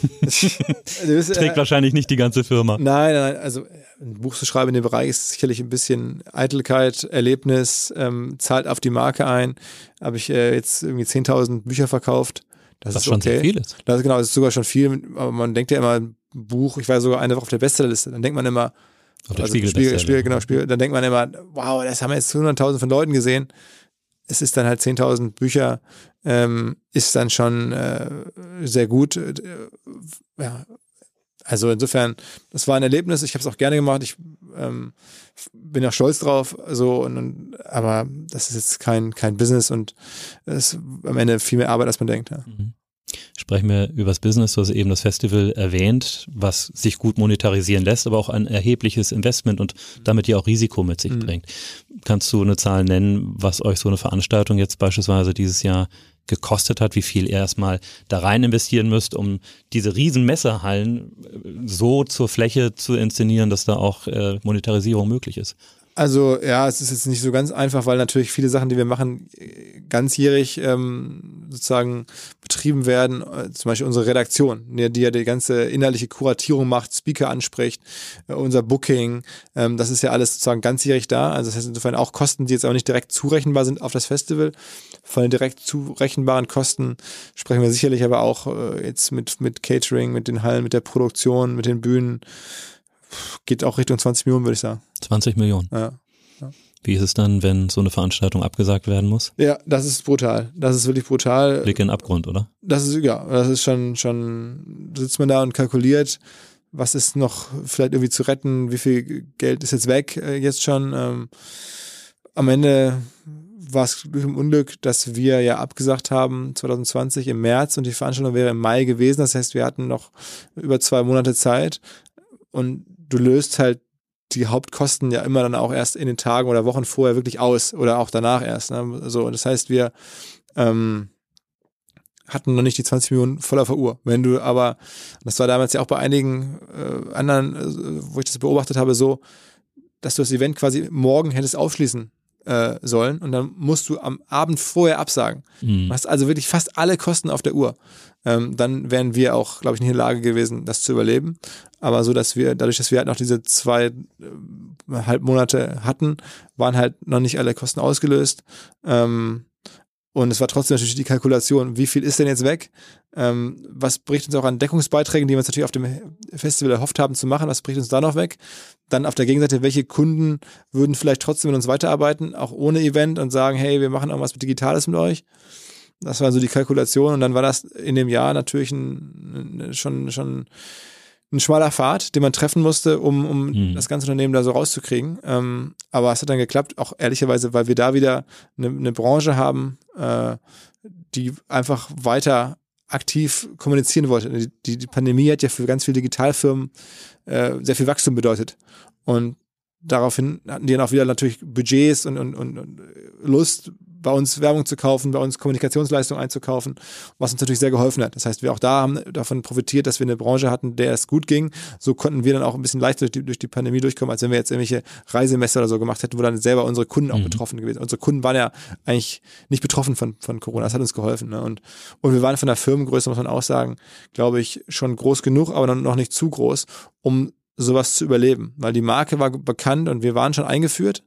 Trägt äh, wahrscheinlich nicht die ganze Firma. Nein, nein, also ein Buch zu schreiben in dem Bereich ist sicherlich ein bisschen Eitelkeit, Erlebnis, ähm, zahlt auf die Marke ein. Habe ich äh, jetzt irgendwie 10.000 Bücher verkauft. Das, das ist schon okay. sehr viel ist. Das, genau, das ist sogar schon viel, aber man denkt ja immer, ein Buch, ich war sogar eine Woche auf der Bestsellerliste, dann denkt man immer, auf der also Spiegel, Spiegel, Spiegel, genau, Spiegel, dann denkt man immer, wow, das haben wir jetzt 100.000 von Leuten gesehen. Es ist dann halt 10.000 Bücher, ähm, ist dann schon äh, sehr gut. Äh, ja, also insofern, das war ein Erlebnis. Ich habe es auch gerne gemacht. Ich ähm, bin auch stolz drauf. So, und, und, aber das ist jetzt kein kein Business und es ist am Ende viel mehr Arbeit, als man denkt. Ja. Mhm. Sprechen wir über das Business, du hast eben das Festival erwähnt, was sich gut monetarisieren lässt, aber auch ein erhebliches Investment und damit ja auch Risiko mit sich mhm. bringt. Kannst du eine Zahl nennen, was euch so eine Veranstaltung jetzt beispielsweise dieses Jahr gekostet hat, wie viel ihr erstmal da rein investieren müsst, um diese riesen Messerhallen äh, so zur Fläche zu inszenieren, dass da auch äh, Monetarisierung möglich ist? Also ja, es ist jetzt nicht so ganz einfach, weil natürlich viele Sachen, die wir machen, ganzjährig ähm, sozusagen betrieben werden. Äh, zum Beispiel unsere Redaktion, die, die ja die ganze inhaltliche Kuratierung macht, Speaker anspricht, äh, unser Booking, ähm, das ist ja alles sozusagen ganzjährig da. Also das heißt insofern auch Kosten, die jetzt aber nicht direkt zurechenbar sind auf das Festival. Von den direkt zurechenbaren Kosten sprechen wir sicherlich aber auch äh, jetzt mit, mit Catering, mit den Hallen, mit der Produktion, mit den Bühnen geht auch Richtung 20 Millionen, würde ich sagen. 20 Millionen. Ja. Wie ist es dann, wenn so eine Veranstaltung abgesagt werden muss? Ja, das ist brutal. Das ist wirklich brutal. Blick in den Abgrund, oder? Das ist, ja, das ist schon, schon, sitzt man da und kalkuliert, was ist noch vielleicht irgendwie zu retten, wie viel Geld ist jetzt weg, äh, jetzt schon. Ähm, am Ende war es Glück im Unglück, dass wir ja abgesagt haben 2020 im März und die Veranstaltung wäre im Mai gewesen. Das heißt, wir hatten noch über zwei Monate Zeit und du löst halt die Hauptkosten ja immer dann auch erst in den Tagen oder Wochen vorher wirklich aus oder auch danach erst. Ne? So, das heißt, wir ähm, hatten noch nicht die 20 Millionen voll auf der Uhr. Wenn du aber, das war damals ja auch bei einigen äh, anderen, äh, wo ich das beobachtet habe, so, dass du das Event quasi morgen hättest aufschließen äh, sollen und dann musst du am Abend vorher absagen. Mhm. Du hast also wirklich fast alle Kosten auf der Uhr. Ähm, dann wären wir auch, glaube ich, nicht in der Lage gewesen, das zu überleben. Aber so, dass wir, dadurch, dass wir halt noch diese zwei äh, Monate hatten, waren halt noch nicht alle Kosten ausgelöst. Ähm, und es war trotzdem natürlich die Kalkulation, wie viel ist denn jetzt weg? Ähm, was bricht uns auch an Deckungsbeiträgen, die wir uns natürlich auf dem Festival erhofft haben zu machen, was bricht uns da noch weg? Dann auf der Gegenseite, welche Kunden würden vielleicht trotzdem mit uns weiterarbeiten, auch ohne Event und sagen, hey, wir machen irgendwas mit Digitales mit euch? Das war so die Kalkulation und dann war das in dem Jahr natürlich ein, schon, schon ein schmaler Pfad, den man treffen musste, um, um mhm. das ganze Unternehmen da so rauszukriegen. Ähm, aber es hat dann geklappt, auch ehrlicherweise, weil wir da wieder eine, eine Branche haben, äh, die einfach weiter aktiv kommunizieren wollte. Die, die, Pandemie hat ja für ganz viele Digitalfirmen äh, sehr viel Wachstum bedeutet. Und daraufhin hatten die dann auch wieder natürlich Budgets und, und, und Lust, bei uns Werbung zu kaufen, bei uns Kommunikationsleistungen einzukaufen, was uns natürlich sehr geholfen hat. Das heißt, wir auch da haben davon profitiert, dass wir eine Branche hatten, der es gut ging. So konnten wir dann auch ein bisschen leichter durch die, durch die Pandemie durchkommen, als wenn wir jetzt irgendwelche Reisemesser oder so gemacht hätten, wo dann selber unsere Kunden auch mhm. betroffen gewesen. Unsere Kunden waren ja eigentlich nicht betroffen von, von Corona. Das hat uns geholfen. Ne? Und, und wir waren von der Firmengröße, muss man auch sagen, glaube ich, schon groß genug, aber noch nicht zu groß, um sowas zu überleben. Weil die Marke war bekannt und wir waren schon eingeführt.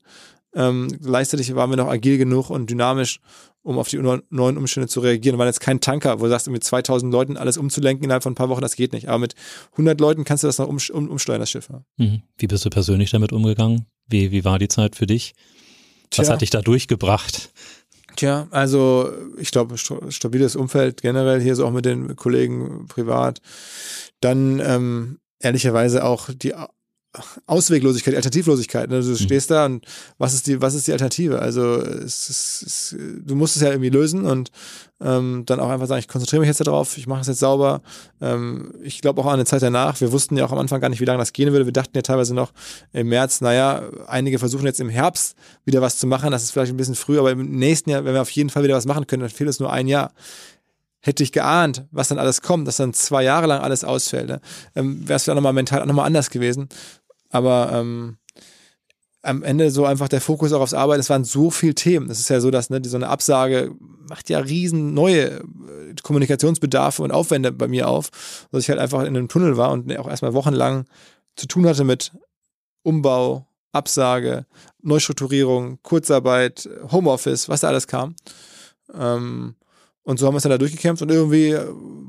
Ähm, gleichzeitig waren wir noch agil genug und dynamisch, um auf die neuen Umstände zu reagieren. Wir waren jetzt kein Tanker, wo du sagst, mit 2000 Leuten alles umzulenken innerhalb von ein paar Wochen, das geht nicht. Aber mit 100 Leuten kannst du das noch um, um, umsteuern, das Schiff. Mhm. Wie bist du persönlich damit umgegangen? Wie, wie war die Zeit für dich? Was Tja. hat dich da durchgebracht? Tja, also ich glaube, stabiles Umfeld generell hier so auch mit den Kollegen privat. Dann ähm, ehrlicherweise auch die Ausweglosigkeit, Alternativlosigkeit. Ne? Du mhm. stehst da und was ist die, was ist die Alternative? Also es, es, es, du musst es ja irgendwie lösen und ähm, dann auch einfach sagen, ich konzentriere mich jetzt darauf, ich mache es jetzt sauber. Ähm, ich glaube auch an eine Zeit danach, wir wussten ja auch am Anfang gar nicht, wie lange das gehen würde. Wir dachten ja teilweise noch im März, naja, einige versuchen jetzt im Herbst wieder was zu machen, das ist vielleicht ein bisschen früh, aber im nächsten Jahr, wenn wir auf jeden Fall wieder was machen können, dann fehlt es nur ein Jahr hätte ich geahnt, was dann alles kommt, dass dann zwei Jahre lang alles ausfällt, ne? ähm, wäre es vielleicht nochmal mental auch nochmal anders gewesen. Aber ähm, am Ende so einfach der Fokus auch aufs Arbeiten, es waren so viele Themen. Es ist ja so, dass ne, so eine Absage macht ja riesen neue äh, Kommunikationsbedarfe und Aufwände bei mir auf, dass ich halt einfach in einem Tunnel war und auch erstmal wochenlang zu tun hatte mit Umbau, Absage, Neustrukturierung, Kurzarbeit, Homeoffice, was da alles kam. Ähm, und so haben wir es dann da durchgekämpft und irgendwie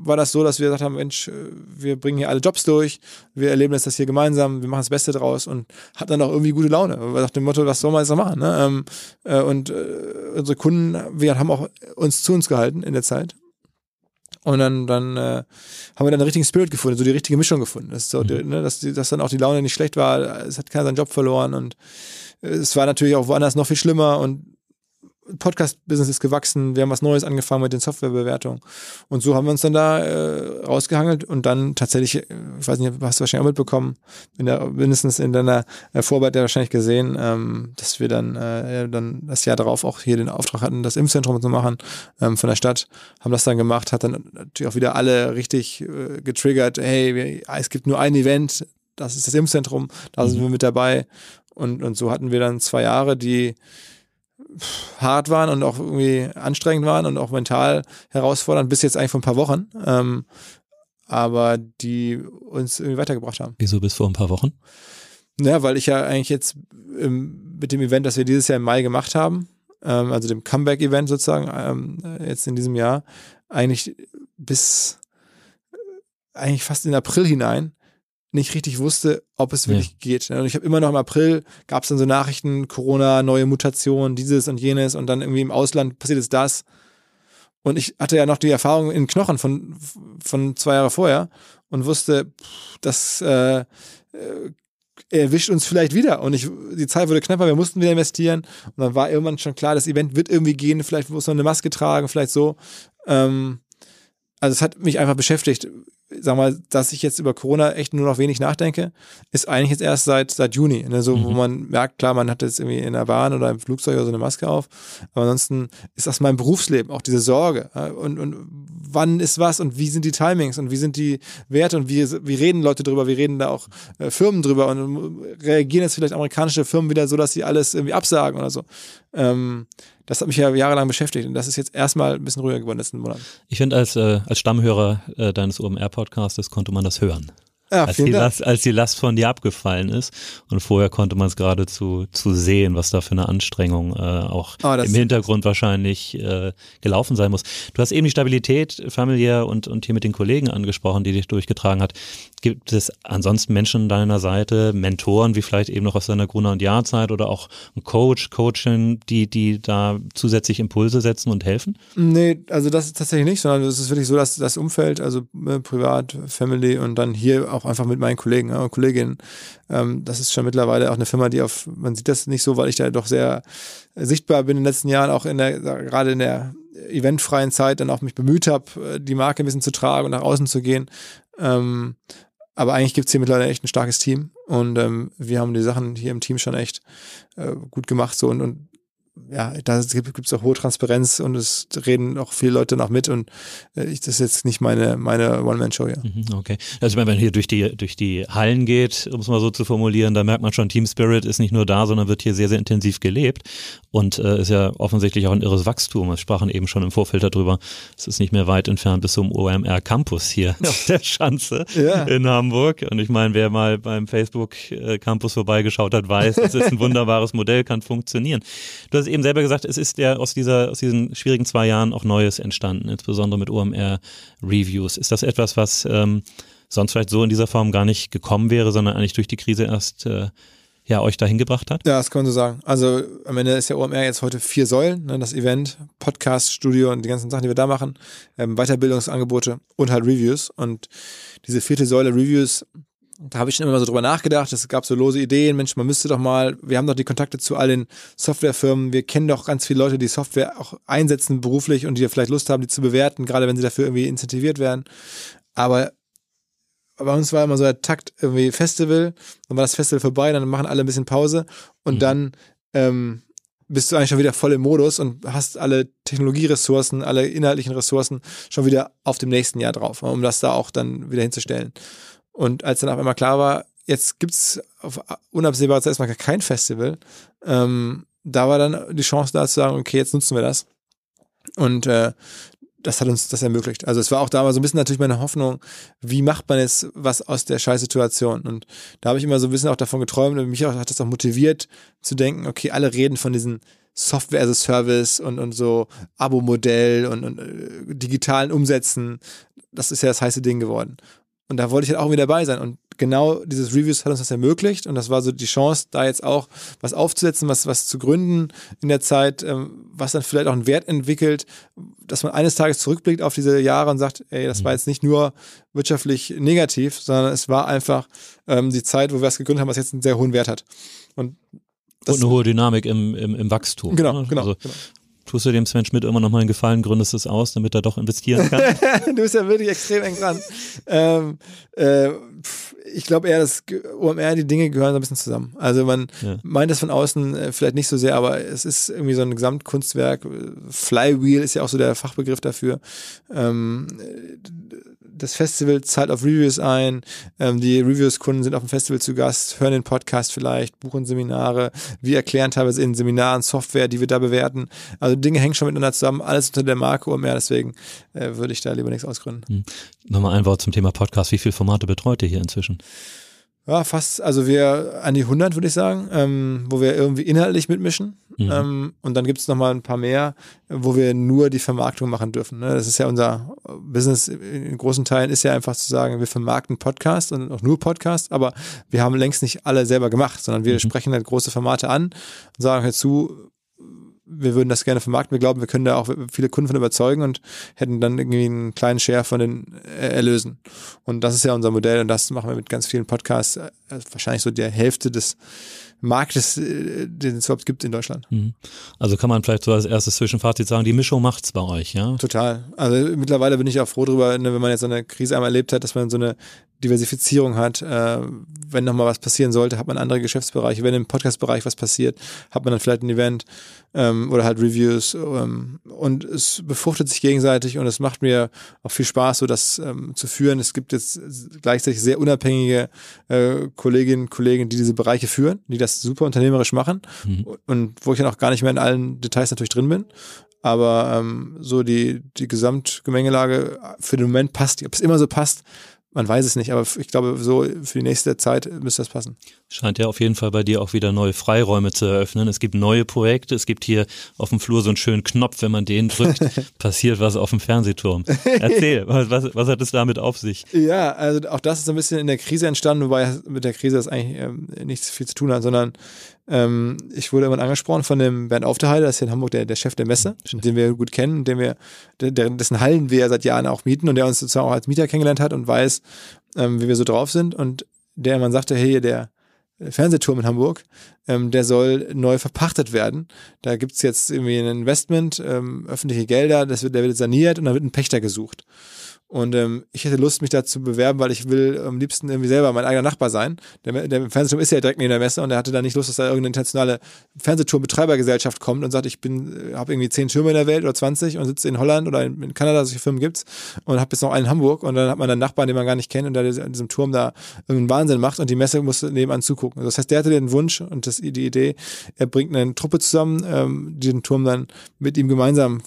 war das so, dass wir gesagt haben, Mensch, äh, wir bringen hier alle Jobs durch, wir erleben das hier gemeinsam, wir machen das Beste draus und hatten dann auch irgendwie gute Laune. Nach dem Motto, was soll man jetzt noch machen? Ne? Ähm, äh, und äh, unsere Kunden, wir haben auch uns zu uns gehalten in der Zeit. Und dann, dann äh, haben wir dann den richtigen Spirit gefunden, so die richtige Mischung gefunden. Das so, mhm. ne, dass, dass dann auch die Laune nicht schlecht war, es hat keiner seinen Job verloren und es war natürlich auch woanders noch viel schlimmer und Podcast-Business ist gewachsen, wir haben was Neues angefangen mit den Softwarebewertungen. Und so haben wir uns dann da äh, rausgehangelt und dann tatsächlich, äh, ich weiß nicht, hast du wahrscheinlich auch mitbekommen, in der, mindestens in deiner äh, Vorarbeit ja wahrscheinlich gesehen, ähm, dass wir dann, äh, dann das Jahr darauf auch hier den Auftrag hatten, das Impfzentrum zu machen ähm, von der Stadt, haben das dann gemacht, hat dann natürlich auch wieder alle richtig äh, getriggert, hey, wir, es gibt nur ein Event, das ist das Impfzentrum, da sind mhm. wir mit dabei Und, und so hatten wir dann zwei Jahre, die hart waren und auch irgendwie anstrengend waren und auch mental herausfordernd, bis jetzt eigentlich vor ein paar Wochen. Ähm, aber die uns irgendwie weitergebracht haben. Wieso bis vor ein paar Wochen? Ja, weil ich ja eigentlich jetzt ähm, mit dem Event, das wir dieses Jahr im Mai gemacht haben, ähm, also dem Comeback-Event sozusagen, ähm, jetzt in diesem Jahr, eigentlich bis äh, eigentlich fast in April hinein nicht richtig wusste, ob es wirklich ja. geht. Und ich habe immer noch im April, gab es dann so Nachrichten, Corona, neue Mutationen, dieses und jenes und dann irgendwie im Ausland passiert es das. Und ich hatte ja noch die Erfahrung in Knochen von, von zwei Jahre vorher und wusste, das äh, äh, erwischt uns vielleicht wieder. Und ich, die Zeit wurde knapper, wir mussten wieder investieren. Und dann war irgendwann schon klar, das Event wird irgendwie gehen, vielleicht muss man eine Maske tragen, vielleicht so. Ähm, also es hat mich einfach beschäftigt sag mal, dass ich jetzt über Corona echt nur noch wenig nachdenke, ist eigentlich jetzt erst seit, seit Juni, ne, so, mhm. wo man merkt, klar, man hat jetzt irgendwie in der Bahn oder im Flugzeug oder so eine Maske auf, aber ansonsten ist das mein Berufsleben, auch diese Sorge und, und wann ist was und wie sind die Timings und wie sind die Werte und wie, wie reden Leute drüber, wie reden da auch äh, Firmen drüber und reagieren jetzt vielleicht amerikanische Firmen wieder so, dass sie alles irgendwie absagen oder so. Ähm, das hat mich ja jahrelang beschäftigt und das ist jetzt erstmal ein bisschen ruhiger geworden in den letzten Monaten. Ich finde, als, äh, als Stammhörer äh, deines OMR-Podcastes konnte man das hören. Ja, als, die Last, als die Last von dir abgefallen ist. Und vorher konnte man es gerade zu, zu sehen, was da für eine Anstrengung äh, auch oh, im Hintergrund wahrscheinlich äh, gelaufen sein muss. Du hast eben die Stabilität familiär und, und hier mit den Kollegen angesprochen, die dich durchgetragen hat. Gibt es ansonsten Menschen an deiner Seite, Mentoren, wie vielleicht eben noch aus deiner Gruner- und Jahrzeit oder auch ein Coach, Coachin, die, die da zusätzlich Impulse setzen und helfen? Nee, also das ist tatsächlich nicht, sondern es ist wirklich so, dass das Umfeld, also äh, privat, Family und dann hier auch einfach mit meinen Kollegen und Kolleginnen, ähm, das ist schon mittlerweile auch eine Firma, die auf, man sieht das nicht so, weil ich da doch sehr sichtbar bin in den letzten Jahren, auch in der, gerade in der eventfreien Zeit dann auch mich bemüht habe, äh, die Marke ein bisschen zu tragen und nach außen zu gehen. Ähm, aber eigentlich gibt es hier mittlerweile echt ein starkes Team und ähm, wir haben die Sachen hier im Team schon echt äh, gut gemacht so und, und ja, da gibt es auch hohe Transparenz und es reden auch viele Leute noch mit und äh, ich, das ist jetzt nicht meine, meine One-Man-Show hier. Mhm, okay. Also ich meine, wenn man hier durch die, durch die Hallen geht, um es mal so zu formulieren, da merkt man schon, Team Spirit ist nicht nur da, sondern wird hier sehr, sehr intensiv gelebt und äh, ist ja offensichtlich auch ein irres Wachstum. Wir sprachen eben schon im Vorfeld darüber, es ist nicht mehr weit entfernt bis zum OMR Campus hier auf der Schanze ja. in Hamburg. Und ich meine, wer mal beim Facebook äh, Campus vorbeigeschaut hat, weiß, das ist ein wunderbares Modell, kann funktionieren. Du hast eben selber gesagt, es ist ja aus, dieser, aus diesen schwierigen zwei Jahren auch Neues entstanden, insbesondere mit OMR-Reviews. Ist das etwas, was ähm, sonst vielleicht so in dieser Form gar nicht gekommen wäre, sondern eigentlich durch die Krise erst äh, ja, euch dahin gebracht hat? Ja, das kann man so sagen. Also am Ende ist ja OMR jetzt heute vier Säulen, ne? das Event, Podcast, Studio und die ganzen Sachen, die wir da machen, ähm, Weiterbildungsangebote und halt Reviews. Und diese vierte Säule Reviews da habe ich schon immer so drüber nachgedacht. Es gab so lose Ideen. Mensch, man müsste doch mal, wir haben doch die Kontakte zu all den Softwarefirmen. Wir kennen doch ganz viele Leute, die Software auch einsetzen beruflich und die vielleicht Lust haben, die zu bewerten, gerade wenn sie dafür irgendwie incentiviert werden. Aber bei uns war immer so der Takt irgendwie Festival, dann war das Festival vorbei, dann machen alle ein bisschen Pause und mhm. dann ähm, bist du eigentlich schon wieder voll im Modus und hast alle Technologieressourcen, alle inhaltlichen Ressourcen schon wieder auf dem nächsten Jahr drauf, um das da auch dann wieder hinzustellen. Und als dann auf einmal klar war, jetzt gibt es auf unabsehbare Zeit erstmal kein Festival, ähm, da war dann die Chance da zu sagen, okay, jetzt nutzen wir das. Und äh, das hat uns das ermöglicht. Also es war auch damals so ein bisschen natürlich meine Hoffnung, wie macht man jetzt was aus der Scheißsituation? Und da habe ich immer so ein bisschen auch davon geträumt und mich auch, hat das auch motiviert zu denken, okay, alle reden von diesen Software as a Service und, und so Abo-Modell und, und äh, digitalen Umsätzen. Das ist ja das heiße Ding geworden. Und da wollte ich halt auch wieder dabei sein. Und genau dieses Reviews hat uns das ermöglicht. Und das war so die Chance, da jetzt auch was aufzusetzen, was, was zu gründen in der Zeit, ähm, was dann vielleicht auch einen Wert entwickelt, dass man eines Tages zurückblickt auf diese Jahre und sagt, ey, das war mhm. jetzt nicht nur wirtschaftlich negativ, sondern es war einfach ähm, die Zeit, wo wir es gegründet haben, was jetzt einen sehr hohen Wert hat. Und und eine hohe Dynamik im, im, im Wachstum. Genau, ne? genau, also, genau tust du dem Sven Schmidt immer noch mal einen Gefallen, gründest es aus, damit er doch investieren kann? du bist ja wirklich extrem eng dran. ähm, äh, ich glaube eher, dass OMR, die Dinge gehören so ein bisschen zusammen. Also man ja. meint das von außen äh, vielleicht nicht so sehr, aber es ist irgendwie so ein Gesamtkunstwerk. Flywheel ist ja auch so der Fachbegriff dafür. Ähm, das Festival zahlt auf Reviews ein, ähm, die Reviews-Kunden sind auf dem Festival zu Gast, hören den Podcast vielleicht, buchen Seminare, wir erklären teilweise in Seminaren Software, die wir da bewerten. Also Dinge hängen schon miteinander zusammen, alles unter der Marke OMR, deswegen äh, würde ich da lieber nichts ausgründen. Hm. Nochmal ein Wort zum Thema Podcast. Wie viele Formate betreut ihr hier inzwischen? Ja, fast, also wir an die 100 würde ich sagen, ähm, wo wir irgendwie inhaltlich mitmischen. Mhm. Ähm, und dann gibt es nochmal ein paar mehr, wo wir nur die Vermarktung machen dürfen. Ne? Das ist ja unser Business in großen Teilen ist ja einfach zu sagen, wir vermarkten Podcast und auch nur Podcast, aber wir haben längst nicht alle selber gemacht, sondern wir mhm. sprechen halt große Formate an und sagen dazu, wir würden das gerne vermarkten. Wir glauben, wir können da auch viele Kunden von überzeugen und hätten dann irgendwie einen kleinen Share von den Erlösen. Und das ist ja unser Modell und das machen wir mit ganz vielen Podcasts. Äh, wahrscheinlich so der Hälfte des Marktes, äh, den es überhaupt gibt in Deutschland. Mhm. Also kann man vielleicht so als erstes Zwischenfazit sagen, die Mischung macht's bei euch, ja? Total. Also mittlerweile bin ich auch froh drüber, ne, wenn man jetzt so eine Krise einmal erlebt hat, dass man so eine Diversifizierung hat. Äh, wenn nochmal was passieren sollte, hat man andere Geschäftsbereiche. Wenn im Podcast-Bereich was passiert, hat man dann vielleicht ein Event ähm, oder halt Reviews. Ähm, und es befruchtet sich gegenseitig und es macht mir auch viel Spaß, so das ähm, zu führen. Es gibt jetzt gleichzeitig sehr unabhängige äh, Kolleginnen und Kollegen, die diese Bereiche führen, die das super unternehmerisch machen mhm. und wo ich dann auch gar nicht mehr in allen Details natürlich drin bin. Aber ähm, so die, die Gesamtgemengelage für den Moment passt. Ob es immer so passt, man weiß es nicht, aber ich glaube, so für die nächste Zeit müsste das passen. Scheint ja auf jeden Fall bei dir auch wieder neue Freiräume zu eröffnen. Es gibt neue Projekte, es gibt hier auf dem Flur so einen schönen Knopf, wenn man den drückt, passiert was auf dem Fernsehturm. Erzähl, was, was, was, hat es damit auf sich? Ja, also auch das ist ein bisschen in der Krise entstanden, wobei mit der Krise das eigentlich ähm, nichts viel zu tun hat, sondern ähm, ich wurde immer angesprochen von dem Bernd Aufterheide, das ist hier in Hamburg der, der Chef der Messe, Chef. den wir gut kennen, den wir, der, dessen Hallen wir seit Jahren auch mieten und der uns sozusagen auch als Mieter kennengelernt hat und weiß, ähm, wie wir so drauf sind. Und der man sagte, hey, der Fernsehturm in Hamburg, ähm, der soll neu verpachtet werden. Da gibt's jetzt irgendwie ein Investment, ähm, öffentliche Gelder, das wird, der wird saniert und da wird ein Pächter gesucht. Und ähm, ich hätte Lust, mich da zu bewerben, weil ich will am liebsten irgendwie selber mein eigener Nachbar sein. Der, der Fernsehturm ist ja direkt neben der Messe und er hatte da nicht Lust, dass da irgendeine internationale Fernsehturmbetreibergesellschaft kommt und sagt, ich bin, habe irgendwie zehn Türme in der Welt oder 20 und sitze in Holland oder in, in Kanada, solche Firmen gibt's und habe jetzt noch einen in Hamburg und dann hat man einen Nachbarn, den man gar nicht kennt und der in diesem Turm da irgendeinen Wahnsinn macht und die Messe musste nebenan zugucken. Das heißt, der hatte den Wunsch und das, die Idee, er bringt eine Truppe zusammen, ähm, die den Turm dann mit ihm gemeinsam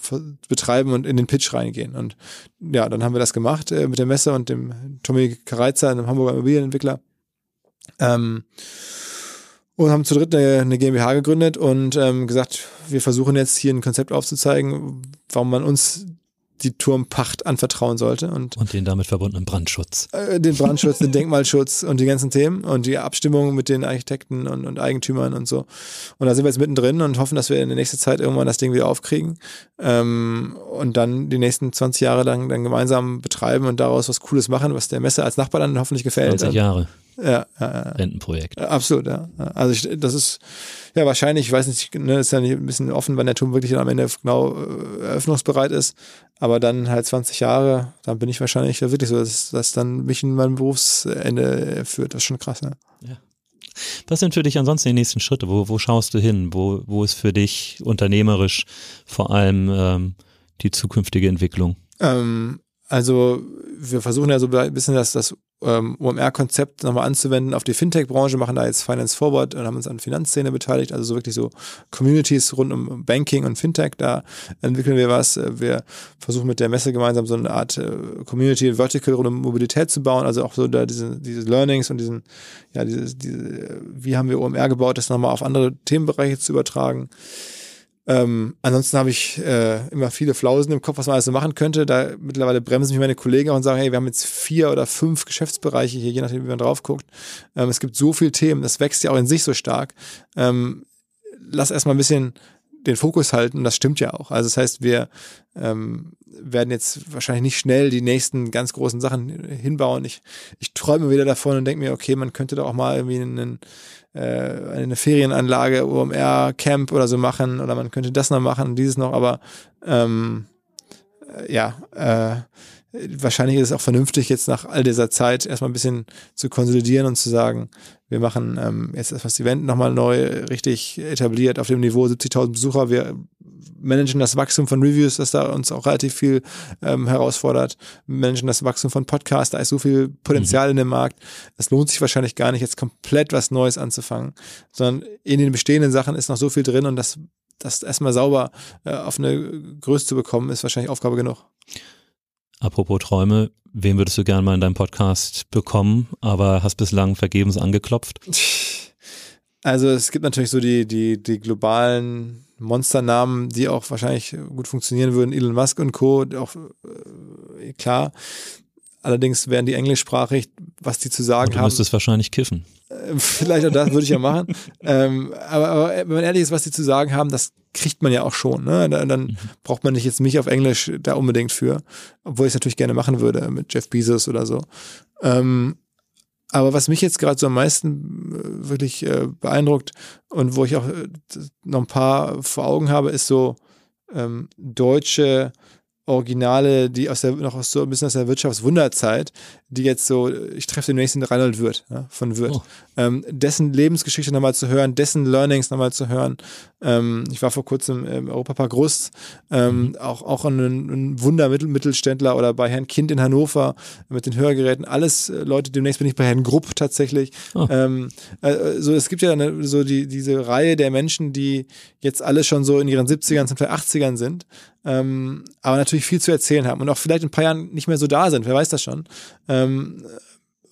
betreiben und in den Pitch reingehen. Und ja, dann haben wir das gemacht äh, mit der Messe und dem Tommy Kareizer, einem Hamburger Immobilienentwickler. Ähm, und haben zu dritt eine, eine GmbH gegründet und ähm, gesagt, wir versuchen jetzt hier ein Konzept aufzuzeigen, warum man uns die Turmpacht anvertrauen sollte. Und, und den damit verbundenen Brandschutz. Äh, den Brandschutz, den Denkmalschutz und die ganzen Themen und die Abstimmung mit den Architekten und, und Eigentümern und so. Und da sind wir jetzt mittendrin und hoffen, dass wir in der nächsten Zeit irgendwann das Ding wieder aufkriegen ähm, und dann die nächsten 20 Jahre lang dann gemeinsam betreiben und daraus was Cooles machen, was der Messe als Nachbar dann hoffentlich gefällt. 20 Jahre. Ja, ja. Rentenprojekt. Absolut, ja. Also ich, das ist ja wahrscheinlich, ich weiß nicht, ne, ist ja nicht ein bisschen offen, wann der Turm wirklich am Ende genau äh, eröffnungsbereit ist. Aber dann halt 20 Jahre, dann bin ich wahrscheinlich ja wirklich so, dass das dann mich in meinem Berufsende führt. Das ist schon krass, ne? Ja. Was sind für dich ansonsten die nächsten Schritte? Wo, wo schaust du hin? Wo, wo ist für dich unternehmerisch vor allem ähm, die zukünftige Entwicklung? Ähm, also wir versuchen ja so ein bisschen das, das ähm, OMR-Konzept nochmal anzuwenden auf die Fintech-Branche, machen da jetzt Finance Forward und haben uns an Finanzszene beteiligt, also so wirklich so Communities rund um Banking und Fintech, da entwickeln wir was. Wir versuchen mit der Messe gemeinsam so eine Art äh, Community Vertical rund um Mobilität zu bauen, also auch so da diese, diese Learnings und diesen, ja, diese, diese, wie haben wir OMR gebaut, das nochmal auf andere Themenbereiche zu übertragen. Ähm, ansonsten habe ich äh, immer viele Flausen im Kopf, was man alles so machen könnte. Da mittlerweile bremsen mich meine Kollegen auch und sagen, hey, wir haben jetzt vier oder fünf Geschäftsbereiche hier, je nachdem, wie man drauf guckt. Ähm, es gibt so viele Themen, das wächst ja auch in sich so stark. Ähm, lass erstmal ein bisschen den Fokus halten, das stimmt ja auch. Also das heißt, wir ähm, werden jetzt wahrscheinlich nicht schnell die nächsten ganz großen Sachen hinbauen. Ich, ich träume wieder davon und denke mir, okay, man könnte da auch mal irgendwie einen eine Ferienanlage, OMR-Camp oder so machen oder man könnte das noch machen, dieses noch, aber ähm, äh, ja, äh, wahrscheinlich ist es auch vernünftig, jetzt nach all dieser Zeit erstmal ein bisschen zu konsolidieren und zu sagen, wir machen ähm, jetzt das Event nochmal neu richtig etabliert auf dem Niveau 70.000 Besucher. Wir managen das Wachstum von Reviews, das da uns auch relativ viel ähm, herausfordert. Managen das Wachstum von Podcasts, da ist so viel Potenzial mhm. in dem Markt. Es lohnt sich wahrscheinlich gar nicht, jetzt komplett was Neues anzufangen, sondern in den bestehenden Sachen ist noch so viel drin und das, das erstmal sauber äh, auf eine Größe zu bekommen, ist wahrscheinlich Aufgabe genug. Apropos Träume, wen würdest du gerne mal in deinem Podcast bekommen, aber hast bislang vergebens angeklopft? Also es gibt natürlich so die, die, die globalen Monsternamen, die auch wahrscheinlich gut funktionieren würden. Elon Musk und Co. auch äh, klar. Allerdings wären die englischsprachig, was die zu sagen du haben. Du müsstest wahrscheinlich kiffen. Äh, vielleicht auch das würde ich ja machen. ähm, aber, aber wenn man ehrlich ist, was die zu sagen haben, das kriegt man ja auch schon. Ne? Dann, dann mhm. braucht man nicht jetzt mich auf Englisch da unbedingt für, obwohl ich es natürlich gerne machen würde mit Jeff Bezos oder so. Ähm, aber was mich jetzt gerade so am meisten äh, wirklich äh, beeindruckt und wo ich auch äh, noch ein paar vor Augen habe, ist so ähm, deutsche Originale, die aus der, noch aus so ein bisschen aus der Wirtschaftswunderzeit, die jetzt so, ich treffe den nächsten Reinhold Wirth, ja, von Wirth, oh. ähm, dessen Lebensgeschichte nochmal zu hören, dessen Learnings nochmal zu hören. Ähm, ich war vor kurzem im Europapark Rust, ähm, mhm. auch, auch ein, ein Wundermittelständler oder bei Herrn Kind in Hannover mit den Hörgeräten, alles äh, Leute, demnächst bin ich bei Herrn Grupp tatsächlich. Oh. Ähm, äh, so, es gibt ja eine, so die, diese Reihe der Menschen, die jetzt alle schon so in ihren 70ern, zum Teil 80ern sind, ähm, aber natürlich viel zu erzählen haben und auch vielleicht in ein paar Jahren nicht mehr so da sind, wer weiß das schon. Ähm,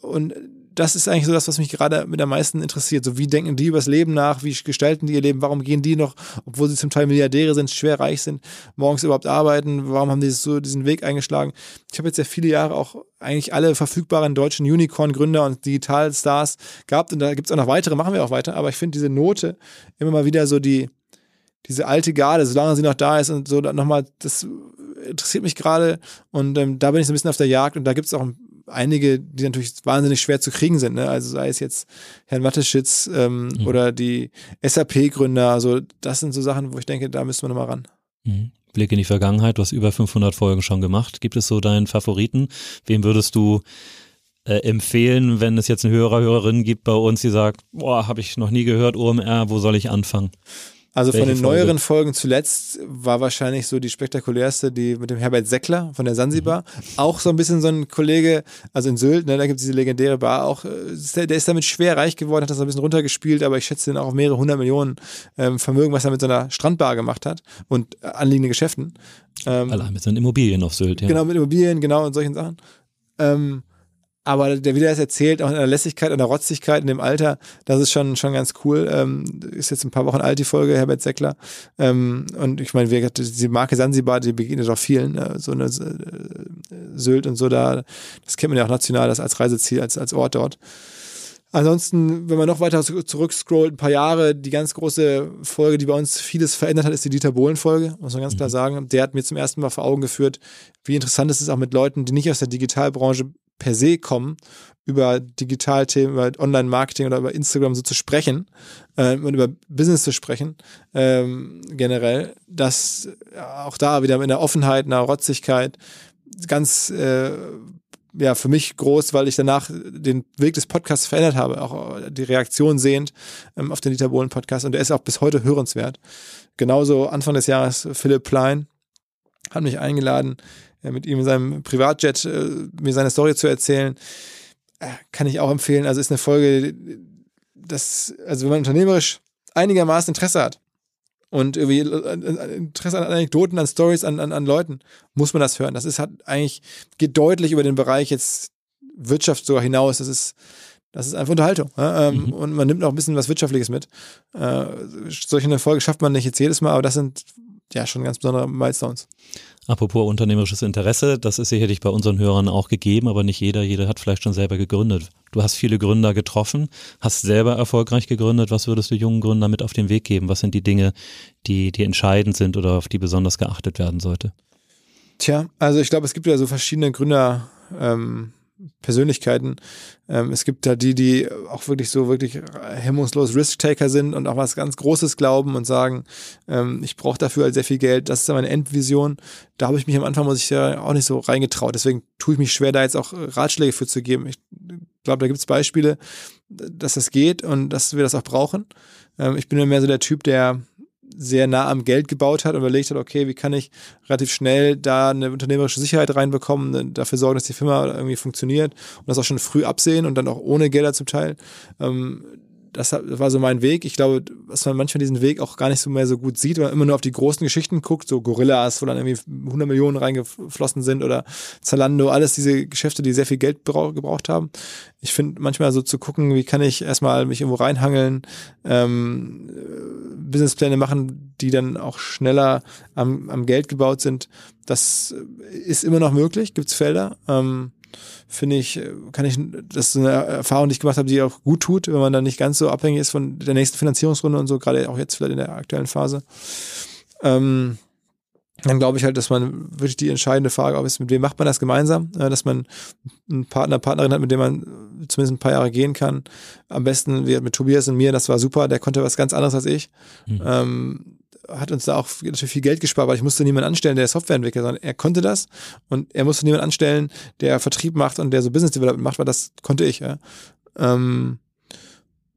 und das ist eigentlich so das, was mich gerade mit am meisten interessiert. So, wie denken die übers Leben nach? Wie gestalten die ihr Leben? Warum gehen die noch, obwohl sie zum Teil Milliardäre sind, schwer reich sind, morgens überhaupt arbeiten? Warum haben die so diesen Weg eingeschlagen? Ich habe jetzt ja viele Jahre auch eigentlich alle verfügbaren deutschen Unicorn-Gründer und Digitalstars gehabt und da gibt es auch noch weitere, machen wir auch weiter. Aber ich finde diese Note immer mal wieder so die, diese alte Garde, solange sie noch da ist und so nochmal, das interessiert mich gerade und ähm, da bin ich so ein bisschen auf der Jagd und da gibt es auch einige, die natürlich wahnsinnig schwer zu kriegen sind, ne? also sei es jetzt Herrn Watteschitz ähm, mhm. oder die SAP-Gründer, also das sind so Sachen, wo ich denke, da müssen wir nochmal ran. Mhm. Blick in die Vergangenheit, du hast über 500 Folgen schon gemacht. Gibt es so deinen Favoriten? Wem würdest du äh, empfehlen, wenn es jetzt eine Hörer, Hörerin gibt bei uns, die sagt, boah, habe ich noch nie gehört, OMR, wo soll ich anfangen? Also Welche von den Folge? neueren Folgen zuletzt war wahrscheinlich so die spektakulärste, die mit dem Herbert Seckler von der Sansibar. Mhm. Auch so ein bisschen so ein Kollege, also in Sylt, ne, da gibt es diese legendäre Bar, auch, äh, der ist damit schwer reich geworden, hat das ein bisschen runtergespielt, aber ich schätze den auch auf mehrere hundert Millionen ähm, Vermögen, was er mit so einer Strandbar gemacht hat und anliegende Geschäften. Ähm, Allein mit seinen Immobilien auf Sylt, ja. Genau, mit Immobilien, genau, und solchen Sachen. Ähm, aber der, wie der das erzählt, auch in der Lässigkeit, in der Rotzigkeit, in dem Alter, das ist schon, schon ganz cool. Ähm, ist jetzt ein paar Wochen alt, die Folge, Herbert Seckler. Ähm, und ich meine, die Marke Sansibar, die begegnet auch vielen, ne? so eine äh, Sylt und so da, das kennt man ja auch national, das als Reiseziel, als, als Ort dort. Ansonsten, wenn man noch weiter zurückscrollt, ein paar Jahre, die ganz große Folge, die bei uns vieles verändert hat, ist die Dieter Bohlen-Folge, muss man ganz klar mhm. sagen. Der hat mir zum ersten Mal vor Augen geführt, wie interessant es ist, auch mit Leuten, die nicht aus der Digitalbranche per se kommen, über Digitalthemen, über Online-Marketing oder über Instagram so zu sprechen äh, und über Business zu sprechen, ähm, generell, dass auch da wieder in der Offenheit, in der Rotzigkeit ganz äh, ja, für mich groß, weil ich danach den Weg des Podcasts verändert habe, auch die Reaktion sehend ähm, auf den Dieter Bohlen Podcast und der ist auch bis heute hörenswert. Genauso Anfang des Jahres Philipp Plein hat mich eingeladen, mit ihm in seinem Privatjet äh, mir seine Story zu erzählen. Äh, kann ich auch empfehlen. Also ist eine Folge, das, also wenn man unternehmerisch einigermaßen Interesse hat und irgendwie äh, Interesse an Anekdoten, an Stories, an, an, an Leuten, muss man das hören. Das ist hat eigentlich, geht deutlich über den Bereich jetzt Wirtschaft sogar hinaus. Das ist, das ist einfach Unterhaltung. Ähm, mhm. Und man nimmt auch ein bisschen was Wirtschaftliches mit. Äh, solche eine Folge schafft man nicht jetzt jedes Mal, aber das sind ja schon ganz besondere Milestones. Apropos unternehmerisches Interesse, das ist sicherlich bei unseren Hörern auch gegeben, aber nicht jeder, jeder hat vielleicht schon selber gegründet. Du hast viele Gründer getroffen, hast selber erfolgreich gegründet. Was würdest du jungen Gründern mit auf den Weg geben? Was sind die Dinge, die, die entscheidend sind oder auf die besonders geachtet werden sollte? Tja, also ich glaube, es gibt ja so verschiedene Gründer, ähm, Persönlichkeiten. Ähm, es gibt da die, die auch wirklich so wirklich hemmungslos Risk-Taker sind und auch was ganz Großes glauben und sagen, ähm, ich brauche dafür halt sehr viel Geld. Das ist meine Endvision. Da habe ich mich am Anfang, muss ich ja auch nicht so reingetraut. Deswegen tue ich mich schwer, da jetzt auch Ratschläge für zu geben. Ich glaube, da gibt es Beispiele, dass das geht und dass wir das auch brauchen. Ähm, ich bin ja mehr so der Typ, der sehr nah am Geld gebaut hat und überlegt hat, okay, wie kann ich relativ schnell da eine unternehmerische Sicherheit reinbekommen, dafür sorgen, dass die Firma irgendwie funktioniert und das auch schon früh absehen und dann auch ohne Gelder zum Teil. Ähm, das war so mein Weg. Ich glaube, dass man manchmal diesen Weg auch gar nicht so mehr so gut sieht, weil man immer nur auf die großen Geschichten guckt, so Gorillas, wo dann irgendwie 100 Millionen reingeflossen sind oder Zalando, alles diese Geschäfte, die sehr viel Geld gebraucht haben. Ich finde manchmal so zu gucken, wie kann ich erstmal mich irgendwo reinhangeln, ähm, Businesspläne machen, die dann auch schneller am, am Geld gebaut sind. Das ist immer noch möglich, gibt's Felder. Ähm, finde ich, kann ich, das ist eine Erfahrung, die ich gemacht habe, die auch gut tut, wenn man dann nicht ganz so abhängig ist von der nächsten Finanzierungsrunde und so, gerade auch jetzt vielleicht in der aktuellen Phase. Ähm, dann glaube ich halt, dass man wirklich die entscheidende Frage auch ist, mit wem macht man das gemeinsam, dass man einen Partner, Partnerin hat, mit dem man zumindest ein paar Jahre gehen kann. Am besten wie mit Tobias und mir, das war super, der konnte was ganz anderes als ich. Mhm. Ähm, hat uns da auch natürlich viel Geld gespart, weil ich musste niemanden anstellen, der Software entwickelt, sondern er konnte das und er musste niemanden anstellen, der Vertrieb macht und der so Business Development macht, weil das konnte ich. Ja, ähm,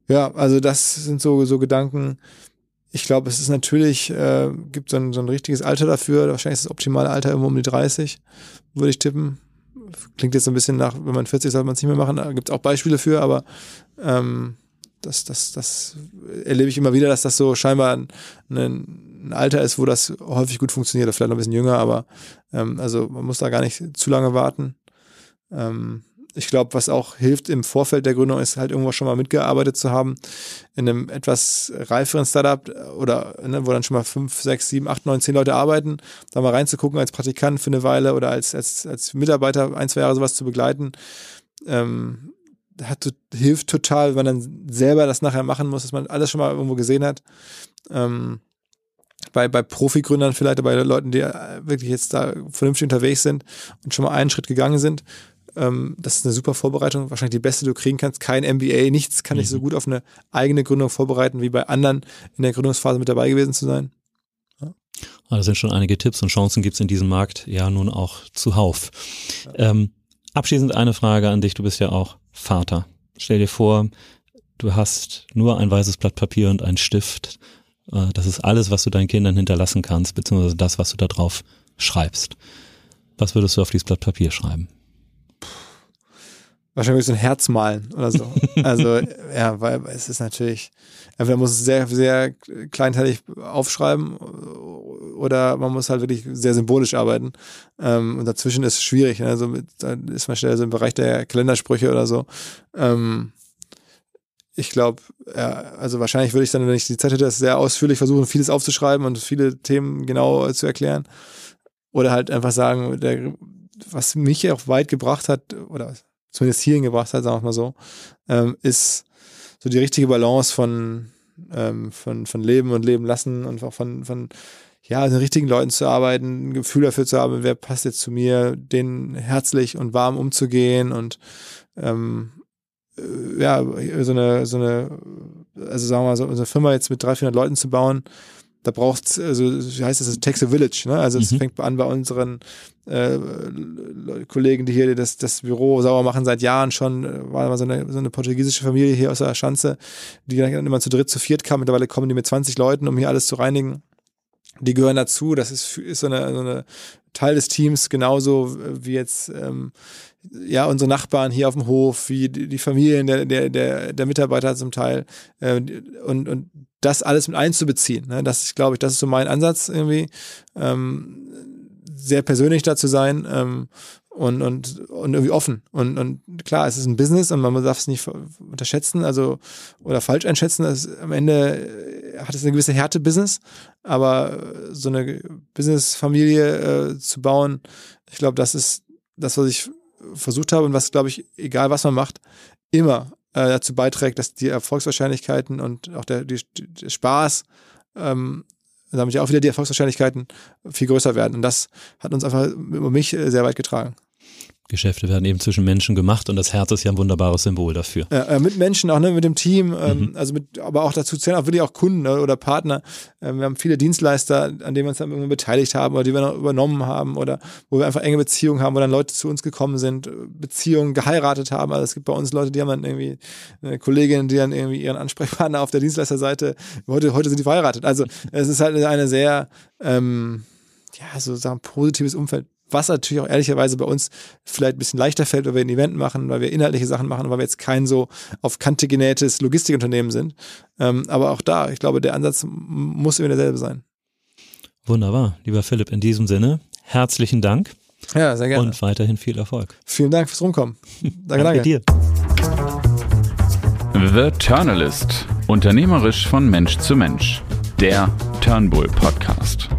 ja also das sind so, so Gedanken. Ich glaube, es ist natürlich, äh, gibt so ein, so ein richtiges Alter dafür. Wahrscheinlich ist das optimale Alter irgendwo um die 30, würde ich tippen. Klingt jetzt so ein bisschen nach, wenn man 40 sollte man es nicht mehr machen. Da gibt es auch Beispiele für, aber ähm, das, das, das erlebe ich immer wieder, dass das so scheinbar ein, ein, Alter ist, wo das häufig gut funktioniert, vielleicht noch ein bisschen jünger, aber ähm, also man muss da gar nicht zu lange warten. Ähm, ich glaube, was auch hilft im Vorfeld der Gründung, ist halt irgendwo schon mal mitgearbeitet zu haben in einem etwas reiferen Startup oder ne, wo dann schon mal fünf, sechs, sieben, acht, neun, zehn Leute arbeiten, da mal reinzugucken als Praktikant für eine Weile oder als, als, als Mitarbeiter ein, zwei Jahre sowas zu begleiten. Ähm, hat, hilft total, wenn man dann selber das nachher machen muss, dass man alles schon mal irgendwo gesehen hat. Ähm, bei, bei Profi-Gründern vielleicht, bei Leuten, die wirklich jetzt da vernünftig unterwegs sind und schon mal einen Schritt gegangen sind. Ähm, das ist eine super Vorbereitung, wahrscheinlich die beste, die du kriegen kannst. Kein MBA, nichts kann dich so mhm. gut auf eine eigene Gründung vorbereiten, wie bei anderen in der Gründungsphase mit dabei gewesen zu sein. Ja. Ah, das sind schon einige Tipps und Chancen gibt es in diesem Markt ja nun auch zuhauf. Ja. Ähm, abschließend eine Frage an dich, du bist ja auch Vater. Stell dir vor, du hast nur ein weißes Blatt Papier und einen Stift. Äh, das ist alles, was du deinen Kindern hinterlassen kannst, beziehungsweise das, was du da drauf schreibst. Was würdest du auf dieses Blatt Papier schreiben? Wahrscheinlich so ein Herz malen oder so. Also, ja, weil es ist natürlich, entweder muss es sehr, sehr kleinteilig aufschreiben oder man muss halt wirklich sehr symbolisch arbeiten. Ähm, und dazwischen ist es schwierig. Ne? Also mit, da ist man schnell so im Bereich der Kalendersprüche oder so. Ähm, ich glaube, ja, also wahrscheinlich würde ich dann, wenn ich die Zeit hätte, das sehr ausführlich versuchen, vieles aufzuschreiben und viele Themen genau zu erklären. Oder halt einfach sagen, der, was mich auch weit gebracht hat, oder zumindest hierhin gebracht hat, sagen wir mal so, ähm, ist so die richtige Balance von, ähm, von, von Leben und Leben lassen und auch von, von ja, den richtigen Leuten zu arbeiten, ein Gefühl dafür zu haben, wer passt jetzt zu mir, denen herzlich und warm umzugehen und ähm, äh, ja, so eine, so eine, also sagen wir mal, so unsere Firma jetzt mit 300, 400 Leuten zu bauen, da braucht also wie heißt das, a village, ne? Also es mhm. fängt an bei unseren äh, Kollegen, die hier das, das Büro sauber machen seit Jahren schon, äh, war mal so eine, so eine portugiesische Familie hier aus der Schanze, die dann immer zu dritt, zu viert kam, mittlerweile kommen die mit 20 Leuten, um hier alles zu reinigen. Die gehören dazu, das ist, ist so eine, so eine Teil des Teams, genauso wie jetzt ähm, ja unsere Nachbarn hier auf dem Hof, wie die, Familien der, der, der, der Mitarbeiter zum Teil. Äh, und, und das alles mit einzubeziehen. Ne? Das ist, glaube ich, das ist so mein Ansatz irgendwie, ähm, sehr persönlich da zu sein ähm, und, und, und irgendwie offen. Und, und klar, es ist ein Business und man darf es nicht unterschätzen, also oder falsch einschätzen. Das, am Ende äh, hat es eine gewisse Härte Business, aber so eine Business-Familie äh, zu bauen, ich glaube, das ist das, was ich versucht habe und was, glaube ich, egal was man macht, immer äh, dazu beiträgt, dass die Erfolgswahrscheinlichkeiten und auch der, die, der Spaß, ähm, damit ja auch wieder die Erfolgswahrscheinlichkeiten viel größer werden. Und das hat uns einfach über mich äh, sehr weit getragen. Geschäfte werden eben zwischen Menschen gemacht und das Herz ist ja ein wunderbares Symbol dafür. Ja, äh, mit Menschen auch, ne, mit dem Team, ähm, mhm. also mit, aber auch dazu zählen auch wirklich auch Kunden ne, oder Partner. Ähm, wir haben viele Dienstleister, an denen wir uns dann irgendwann beteiligt haben oder die wir noch übernommen haben oder wo wir einfach enge Beziehungen haben, wo dann Leute zu uns gekommen sind, Beziehungen geheiratet haben. Also es gibt bei uns Leute, die haben dann irgendwie eine Kollegin, die dann irgendwie ihren Ansprechpartner auf der Dienstleisterseite, heute, heute sind die verheiratet. Also es ist halt eine sehr, ähm, ja, so sagen, positives Umfeld was natürlich auch ehrlicherweise bei uns vielleicht ein bisschen leichter fällt, weil wir ein Event machen, weil wir inhaltliche Sachen machen, weil wir jetzt kein so auf Kante genähtes Logistikunternehmen sind. Ähm, aber auch da, ich glaube, der Ansatz muss immer derselbe sein. Wunderbar, lieber Philipp, in diesem Sinne, herzlichen Dank. Ja, sehr gerne. Und weiterhin viel Erfolg. Vielen Dank fürs Rumkommen. Danke, danke. dir. The Turnalist. Unternehmerisch von Mensch zu Mensch. Der Turnbull Podcast.